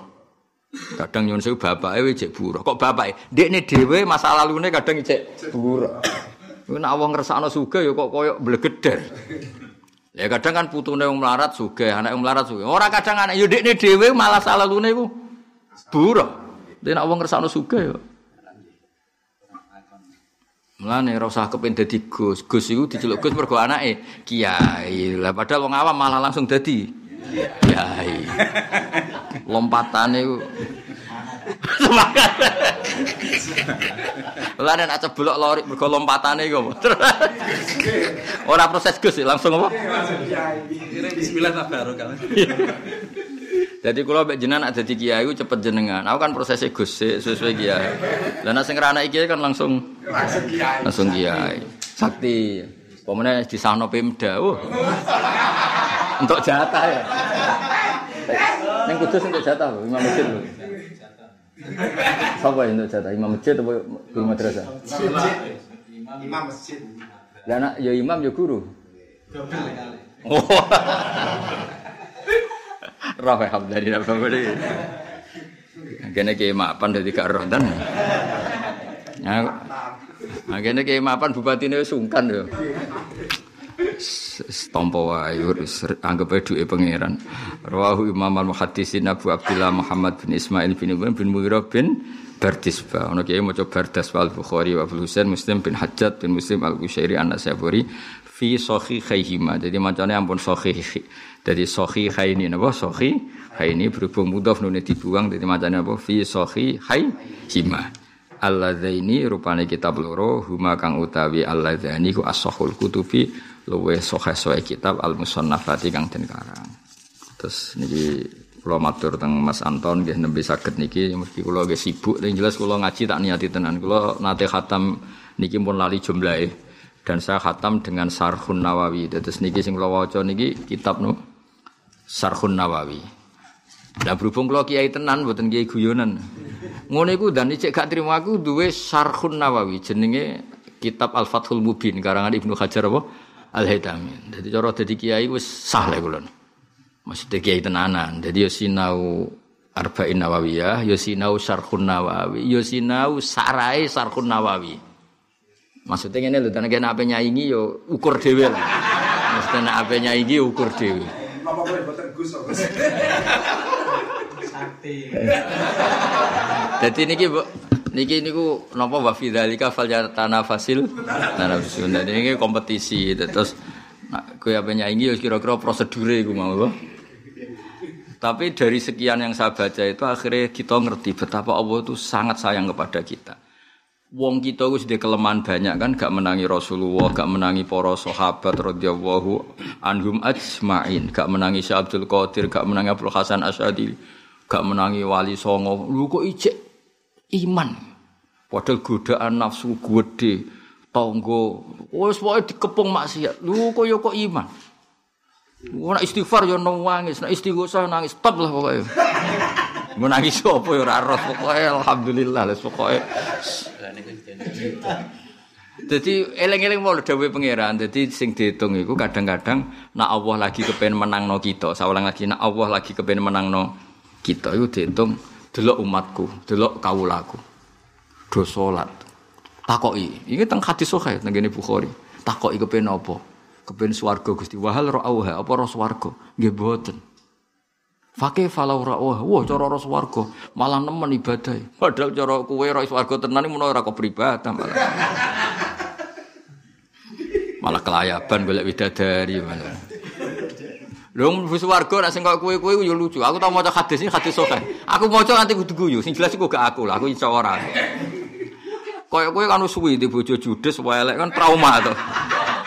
S1: Kadang nyun sewu bapake wae cek buruh. Kok bapake ndekne dhewe masa lalune kadang cek buruh. Iku nek wong ngersakno sugih ya kok koyo blegeder. Ya kadang kan putune wong melarat sugih, anak wong melarat sugih. Ora kadang anak ya ndekne dhewe malah salalune iku buruh. Dene nek wong ngersakno sugih ya. Mulane ora usah kepen dadi Gus. Gus iku diceluk Gus mergo anake kiai. Lah padahal wong awam malah langsung dadi kiai. Lompatane <laughs> semangat. Lah nek ceblok lori mergo lompatane iku. <laughs> Ora proses Gus langsung apa?
S2: Bismillah tabarok. <laughs>
S1: Jadi kalau mbek jenengan ada di kiai cepet jenengan. Aku kan prosesnya gus sesuai kiai. Dan nasi ngerana kiai kan langsung langsung kiai. Sakti. Pemenang di sana pemda. Oh. untuk jatah ya. Neng kudus untuk jatah imam masjid loh. Siapa yang untuk jatah? Imam masjid atau guru madrasah?
S3: Imam masjid.
S1: Ya anak, ya imam ya guru. Oh. Rafa Hamdani apa beli? Kene ki mapan dadi gak roh dan. Nah, kene ki mapan bupatine sungkan yo. Stompo wae anggap ae duwe pangeran. Rawahu Imam al-Muhaddisin Abu Abdullah Muhammad bin Ismail bin Ibn bin Mughirah bin Bardisba. Ono kiai maca Bardisba al-Bukhari wa Abu Husain Muslim bin Hajjat bin Muslim al-Qusyairi an-Nasaburi fi sahihaihima. Jadi macane ampun sahih. Jadi sahihaini napa sahihaini berhubung mudhaf nune dibuang dadi macane apa fi sahihaihima. Alladzaini rupane kitab loro huma kang utawi alladzaini ku as-sahul kutubi luwe sahih kitab al-musannafati kang den karang. Terus niki kula matur teng Mas Anton nggih nembe saged niki mesti kula nggih sibuk ning jelas kula ngaji tak niati tenan. Kula nate khatam niki pun lali jumlahe dan saya khatam dengan Sarhun Nawawi. Terus niki sing kula waca niki kitab no Sarhun Nawawi. Lah berhubung kula kiai tenan mboten kiai guyonan. Ngono iku dan cek gak trimo aku duwe Sarhun Nawawi jenenge kitab Al-Fathul Mubin karangan Ibnu Hajar apa? Al-Haytami. Dadi cara dadi kiai wis sah lek kula. Maksudnya kiai tenanan. Jadi yo sinau Arba'in Nawawiyah, yo sinau Sarhun Nawawi, yo sinau sarai Sarhun Nawawi. Maksudnya ngene lho, tenan kene ape nyaingi yo ukur dhewe lah. Maksudnya ape nyaingi ukur dhewe.
S3: Apa boleh boten Gus kok.
S1: Dadi niki Bu, niki niku napa wa fi dzalika falyatanafasil tanafasun. Dadi niki kompetisi terus nak kowe ape nyaingi yo kira-kira prosedure iku mau. Bu. Tapi dari sekian yang saya baca itu akhirnya kita ngerti betapa Allah itu sangat sayang kepada kita. Wong kita itu sudah kelemahan banyak kan, gak menangi Rasulullah, gak menangi para sahabat radhiyallahu anhum ajmain, gak menangi Syekh Abdul Qadir, gak menangi Abdul Hasan Asyadi, gak menangi Wali Songo. Lu kok ijek iman. Padahal godaan nafsu gede, tonggo, wis pokoke dikepung maksiat. Lu kok ya kok iman. Ora istighfar ya nangis, nek istighosah nangis stop lah pokoknya. Menangis apa ya ora roh alhamdulillah les pokoke. Jadi eleng-eleng mau dawuh pangeran. Jadi sing dihitung iku kadang-kadang nak Allah lagi kepen menangno kita. Saulang lagi nak Allah lagi kepen menangno kita iku dihitung delok umatku, delok kawulaku. Do salat. Takoki. Iki teng hadis sahih teng ngene. Takoki kepen apa? Kepen swarga Gusti. Wahal ra'auha apa ro swarga? Nggih boten. Fakih falau ra'auha. Wah cara ro swarga malah nemen ibadah. Padahal cara kowe ro swarga tenan menawa ora kok beribadah malah. malah kelayaban golek widadari malah. Lho mlebu swarga nek sing kok kowe-kowe yo lucu. Aku tau maca hadis ini hadis sahih. Aku maca nganti kudu guyu. Sing jelas iku gak aku lah, aku iso ora. Kayak kowe kan suwi di bojo judes wae kan trauma to.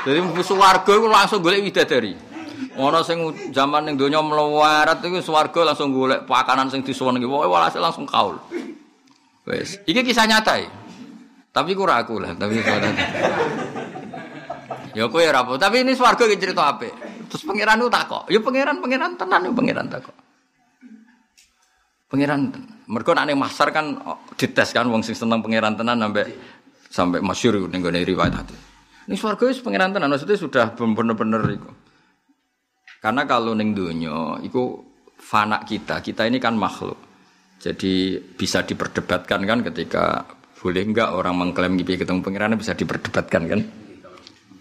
S1: Jadi mlebu swarga iku langsung golek widadari. Ono sing zaman ning donya mlewat iku swarga langsung golek pakanan sing disuwun iki. Pokoke walhasil langsung kaul. Wes, iki kisah nyata ya. Tapi ku ora aku lah, tapi Ya kowe ora tapi ini swarga iki cerita apik. Terus pangeran itu takok. Ya pangeran pangeran tenan ya pangeran takok. Pangeran mergo nek masar kan oh, dites kan wong sing seneng pangeran tenan sampai sampai masyhur ning gone riwayat hati. Ini swarga wis pangeran tenan maksudnya sudah bener-bener iku. Karena kalau ning donya iku fana kita, kita ini kan makhluk. Jadi bisa diperdebatkan kan ketika boleh enggak orang mengklaim gitu ketemu pangeran bisa diperdebatkan kan?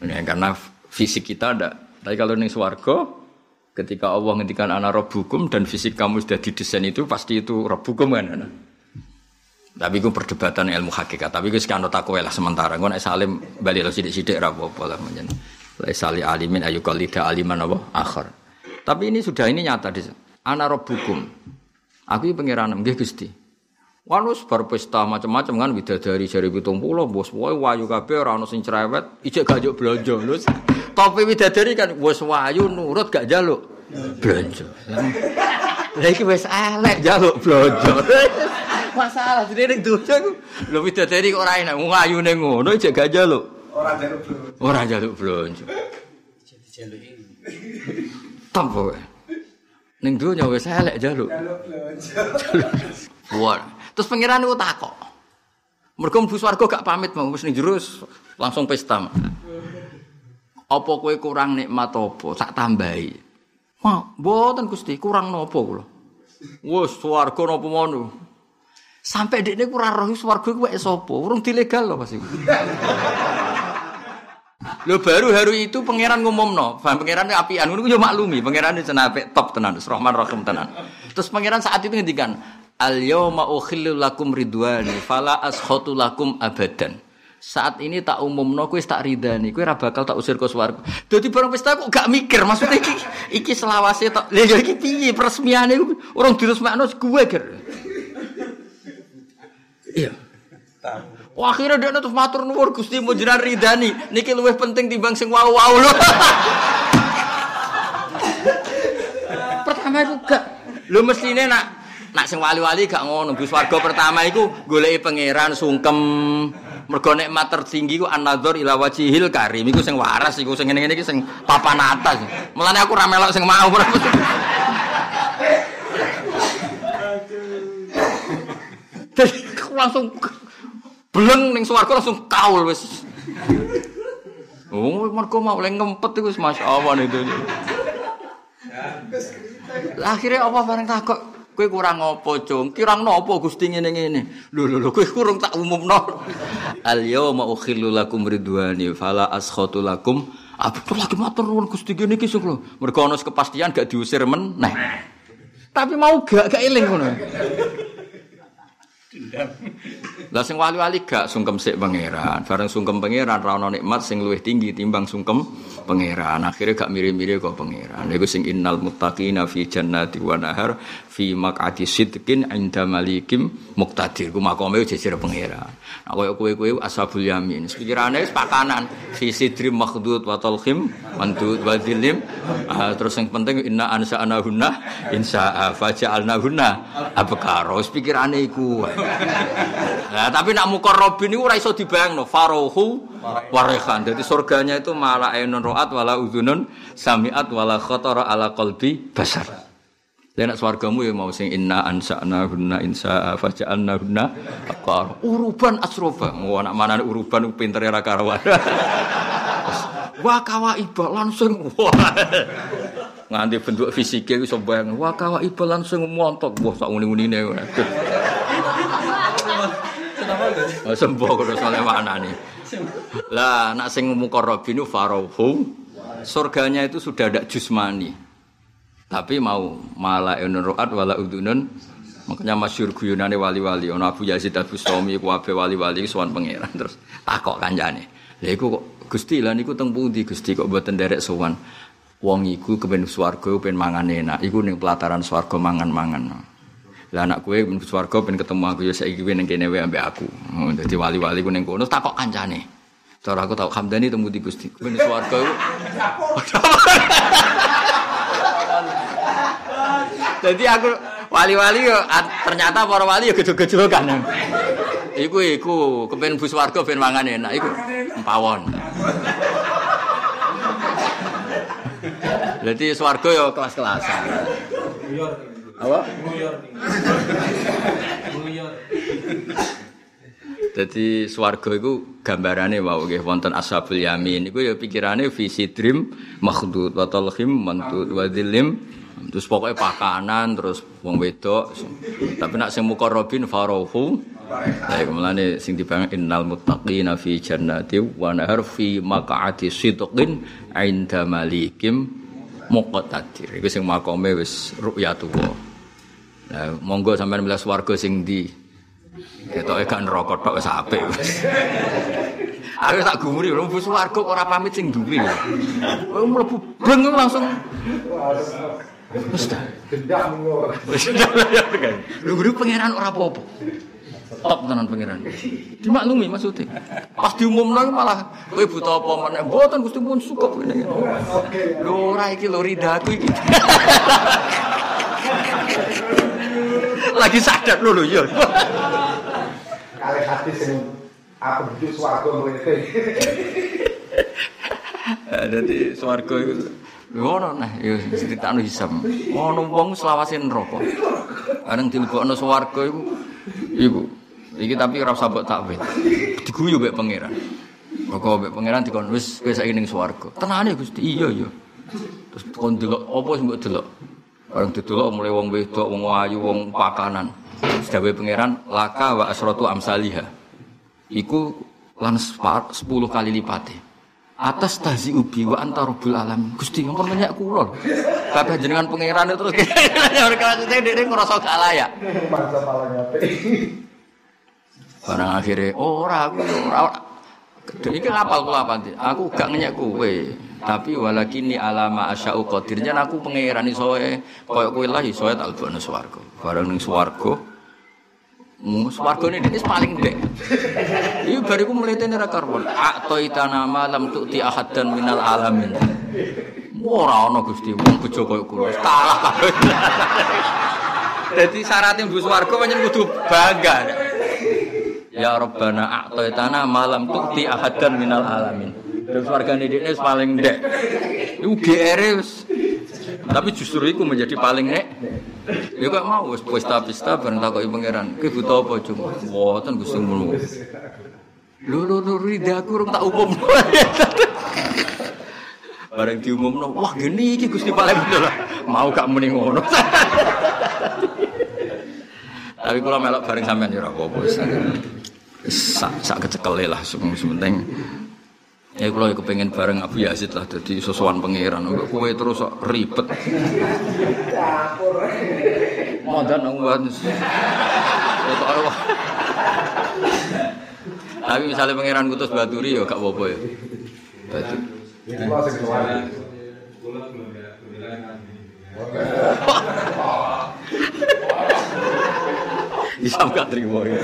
S1: Ya, karena fisik kita ada. Tapi kalau ning swarga ketika Allah ngendikan ana rabbukum dan fisik kamu sudah didesain itu pasti itu rabbukum kan. Ana. Tapi itu perdebatan ilmu hakikat. Tapi itu sekian tak lah sementara. Gue nek salim balik lo sidik-sidik ra apa-apa lah menjen. Sali alimin ayu kalida aliman apa akhir. Tapi ini sudah ini nyata di ana rabbukum. Aku ini pangeran nggih Gusti. Wanus bar pesta macam-macam kan bidadari jari pitung pulau bos wae wayu kabeh ora ono sing cerewet ijek gak juk blonjo lho topi bidadari kan bos wayu nurut gak jaluk blonjo lha iki wis elek jaluk blonjo masalah jadi ning donya lho bidadari kok ora enak wayune ngono ijek gak jaluk
S3: Ora jaluk bro.
S1: ora jaluk blonjo tampo ning donya wis elek jaluk
S3: Jaluk belanja.
S1: Wah, terus pangeran itu takok. Mergo mlebu swarga gak pamit mau wis ning jero langsung pesta. Apa kowe kurang nikmat apa? Sak tambahi. Wah, mboten Gusti, kurang napa kula? Wes swarga napa ngono? Sampai dekne kurang roh swarga kuwi sapa? Urung dilegal lho Mas iku. Lho baru hari itu pangeran ngumumno, paham pangeran ngono ku yo maklumi, pangeran itu apik top tenan, Rahman Rahim tenan. Terus pangeran saat itu ngendikan, Al yauma ukhillu lakum ridwani fala askhatu lakum abadan. Saat ini tak umumno kowe tak ridani, kowe ora bakal tak usir ke swarga. Dadi barang pesta kok gak mikir, maksudnya iki iki selawase tok. Lha ya iki piye peresmiane orang diresmekno gue ger. Iya. Wah, akhirnya dia terus matur nuwun Gusti mau jenengan ridani. Niki luwih penting timbang sing wau-wau lho. <laughs> Pertama itu gak. Lho mestine nak nak sing wali-wali gak ngono. Gus warga pertama iku goleki pangeran sungkem. Mergo nikmat tertinggi ku an-nadzar ila wajhil karim iku sing waras iku sing ngene-ngene iki sing papan atas. Mulane aku ra melok sing mau. <laughs> Langsung beleng ning swarga langsung kaul wis. Oh, mergo mau oleh ngempet iku wis masyaallah itu. Akhirnya apa bareng takok kowe kurang apa, Cung? Kirang napa Gusti ngene-ngene? Lho lho lho kowe kurang tak umumno. Al yauma ukhillu lakum ridwani fala askhatu lakum. Apa lagi matur nuwun Gusti ngene iki sing lho. Mergo ana kepastian gak diusir meneh. Tapi mau gak gak eling ngono. Lah sing wali-wali gak sungkem sik pangeran. Bareng sungkem pangeran ra nikmat sing luwih tinggi timbang sungkem pangeran. Akhirnya gak mirip-mirip kok pangeran. Iku sing innal muttaqina fi jannati wa nahar fi maq'adi sidqin inda malikim muqtadir. Ku makome jejer pangeran. Nah koyo kowe-kowe ashabul yamin. Pikirane wis pakanan fi sidrim makhdud wa talkhim mandud wa dhilim. Ah, terus yang penting inna ansa'anahunna insya'a faja'alnahunna abkara. Wis pikirane iku. Nah, tapi nak mukarrabin niku ora iso dibayangno farohu warehan. Jadi surganya itu malah ainun ro'at wala udhunun sami'at wala khatara ala qalbi basar. Lah nek swargamu ya mau sing inna ansa'na hunna insa faja'alna hunna aqar. Uruban asroba. Mau anak mana uruban pinter ra karawan. <laughs> Wah kawaiba langsung. Nganti bentuk fisiknya iso bayang. Wah kawaiba langsung montok. Wah sak uni-unine. Oh, sembuh kudu mana nih. Lah, nak sing mukarrabinu farauhu surganya itu sudah ada jusmani. Tapi mau mala ru'at wala udunun makanya masyur guyonane wali-wali ono Abu Yazid Abu Sami ku abe wali-wali sowan pangeran terus takok kancane. Lha iku kok Gusti lah niku teng pundi Gusti kok mboten derek sowan. Wong iku kepen swarga pengen mangan enak. Iku ning pelataran swarga mangan-mangan. Lah anak kue ben swarga ben ketemu aku ya saiki kowe ning kene wae ambek aku. Oh, dadi wali-wali ku ning kono takok kancane. Cara aku tau Hamdani temu di Gusti. Ben swarga <laughs> iku. <laughs> Jadi aku wali-wali ternyata para wali yo gejol-gejolokan. Iku iku kepen bus warga ben mangan enak iku empawon. Jadi swarga yo kelas-kelasan. Apa? Jadi swarga iku gambarane wau nggih wonten ashabul yamin iku ya pikirane visi dream makhdud wa talhim mantud wa dhilim terus pokoknya pakanan terus wong wedok tapi nak sing mukarrabin farohu Ya kemudian sing dibang innal muttaqina fi jannati wa nahar fi maq'ati sidqin 'inda malikim muqtadir. Iku sing makome wis ru'yatullah. Nah, monggo sampean milih swarga sing ndi? Ketoke gak neraka tok wis apik. Aku tak gumuri mlebu swarga kok ora pamit sing duwe. Kowe mlebu beng langsung Wis ta.
S3: Dendam ngono.
S1: Lho guru pangeran ora apa-apa. Top tenan pangeran. Dimaklumi maksudnya. Pas diumumno malah kowe buta apa meneh. Mboten Gusti pun cukup ngene. Lho ora iki lho ridaku iki. Lagi sadar lho lho ya.
S3: Kali hati sing aku menuju swarga mrene. <laughs>
S1: Dadi swarga iku ngono nah ya critakno hisam. Ono wong selawase neraka. Areng dilebokno swarga iku iku iki tapi ora usah mbok takwil. Diguyu mek pangeran. Maka mek pangeran dikon wis kowe saiki ning swarga. Tenane Gusti, iya ya. Terus kon delok apa sing mbok delok? Bareng didelok mulai wong wedok, wong ayu, wong pakanan. Sedawe pangeran laka wa asratu amsaliha. Iku lan 10 kali lipate. atas tazi ubi wa anta rabbul alamin. Gusti ampun menyek kula. Kabeh jenengan pangeran terus <laughs> mereka dhewe ngrasa gak layak.
S3: Masa paling apik.
S1: Barang akhirnya ora aku ora. Iki ngapal kula apa Aku gak ngenyek kowe. Tapi walakini alama asya'u qadir. Jan aku pangeran iso koyo kowe lah iso tak lebokno swarga. Barang ning swarga Swarga ini paling dek. Iya bariku melihatnya nera karbon. Atau itana malam tuh ahad dan minal alamin. Ora ono gusti, wong bejo koyo kulo. Kalah kabeh. Dadi syaratnya mbus swarga pancen kudu bangga. Ya Rabbana a'taitana malam tuh ti ahad dan minal alamin. Dan swarga ini paling dek. Iku GR wis. Tapi justru itu menjadi paling nek. Ya gak mau wis pesta-pesta bareng takoki pangeran. Kowe buta apa, Cung? Mboten Gusti ngono. Lho lho lho ridaku urung tak umum. <laughs> Bareng diumumno, wah gini iki Gusti paling bener lah. Mau gak muni ngono. <laughs> Tapi kalau melok bareng sampean ya ora apa-apa. Sak sak kecekele lah sementing. Ya kalau kepengen bareng Abu Yazid lah jadi sesuatu pangeran. Kowe terus kok ribet. Aku banget. Itu Allah. Tapi misalnya pangeran kutus Baturi ya gak apa-apa ya. Batu. Bisa gak terima ya.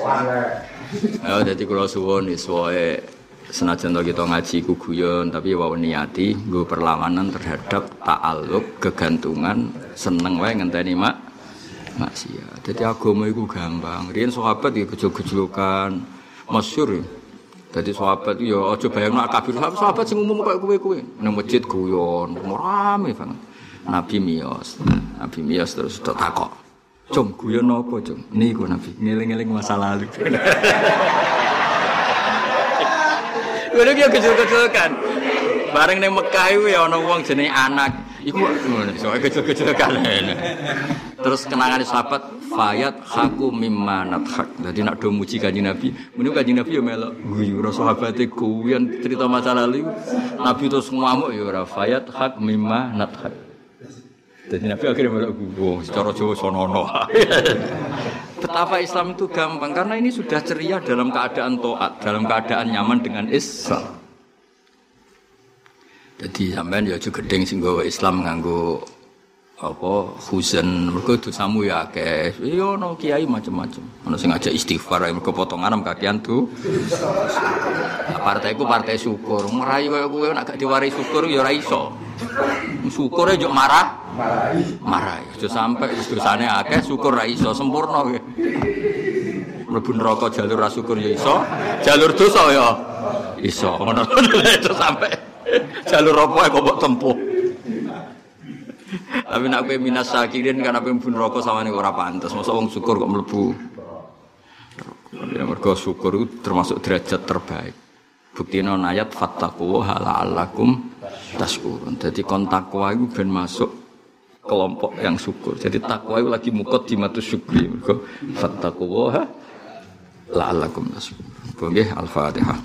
S3: Le.
S1: Ya dadi kula suwun iswoe senajan kita ngaji ku guyon tapi wae niati nggo perlawanan terhadap ta'alluq kegantungan seneng wae ngenteni mak maksiat. Dadi agama iku gampang. Riyen sahabat ya gejol-gejolokan masyhur. Dadi sahabat ya aja bayangno kabeh sahabat sing umum koyo kowe-kowe nang masjid guyon, rame banget. Nabi miyos. Nabi miyos terus takok. Cung, guyon apa, Cung? Niku Nabi, ngeling-eling masa lalu. <laughs> Ngono ki kecil-kecil kan. Bareng ning Mekah iku ya ana wong jenenge anak. Iku ngono, soalnya kecil-kecil kan. <laughs> Terus kenangan sahabat fayat haku mimma nathak. Jadi nak do muji kanjeng Nabi, meniku kanjeng Nabi ya melok guyu ora sahabate guyon cerita masa lalu. Nabi terus ngamuk ya ora fayat hak mimma nathak. Jadi Nabi akhirnya melok guyu, secara Jawa sonono. <laughs> Betapa Islam itu gampang karena ini sudah ceria dalam keadaan toat, dalam keadaan nyaman dengan Islam. Jadi sampean ya juga gedeng sing Islam nganggo apa huzen mergo dosamu ya akeh. Iya ono kiai macam-macam. Ono sing ngajak istighfar mergo potongan am kakian tuh. Nah, partaiku partai syukur. Merai kaya kowe nek gak diwari syukur ya ora iso. Syukur yo marah. Marah. Aja sampe dosane akeh syukur ra iso sempurna kowe. Mlebu neraka jalur ra syukur ya iso, jalur dosa ya iso. Ngono <laughs> sampe jalur apa kok tempuh. Tapi nak kowe minas syakirin kan apa mlebu neraka sawane ora pantes. Masa wong syukur kok mlebu. Ya mergo syukur itu termasuk derajat terbaik. Bukti non ayat fattaku la'allakum tashkurun. Jadi kon takwa itu ben masuk kelompok yang syukur. Jadi takwa itu lagi mukot di matu syukri. Mergo fattaku la'allakum tashkurun. Nggih, Al-Fatihah.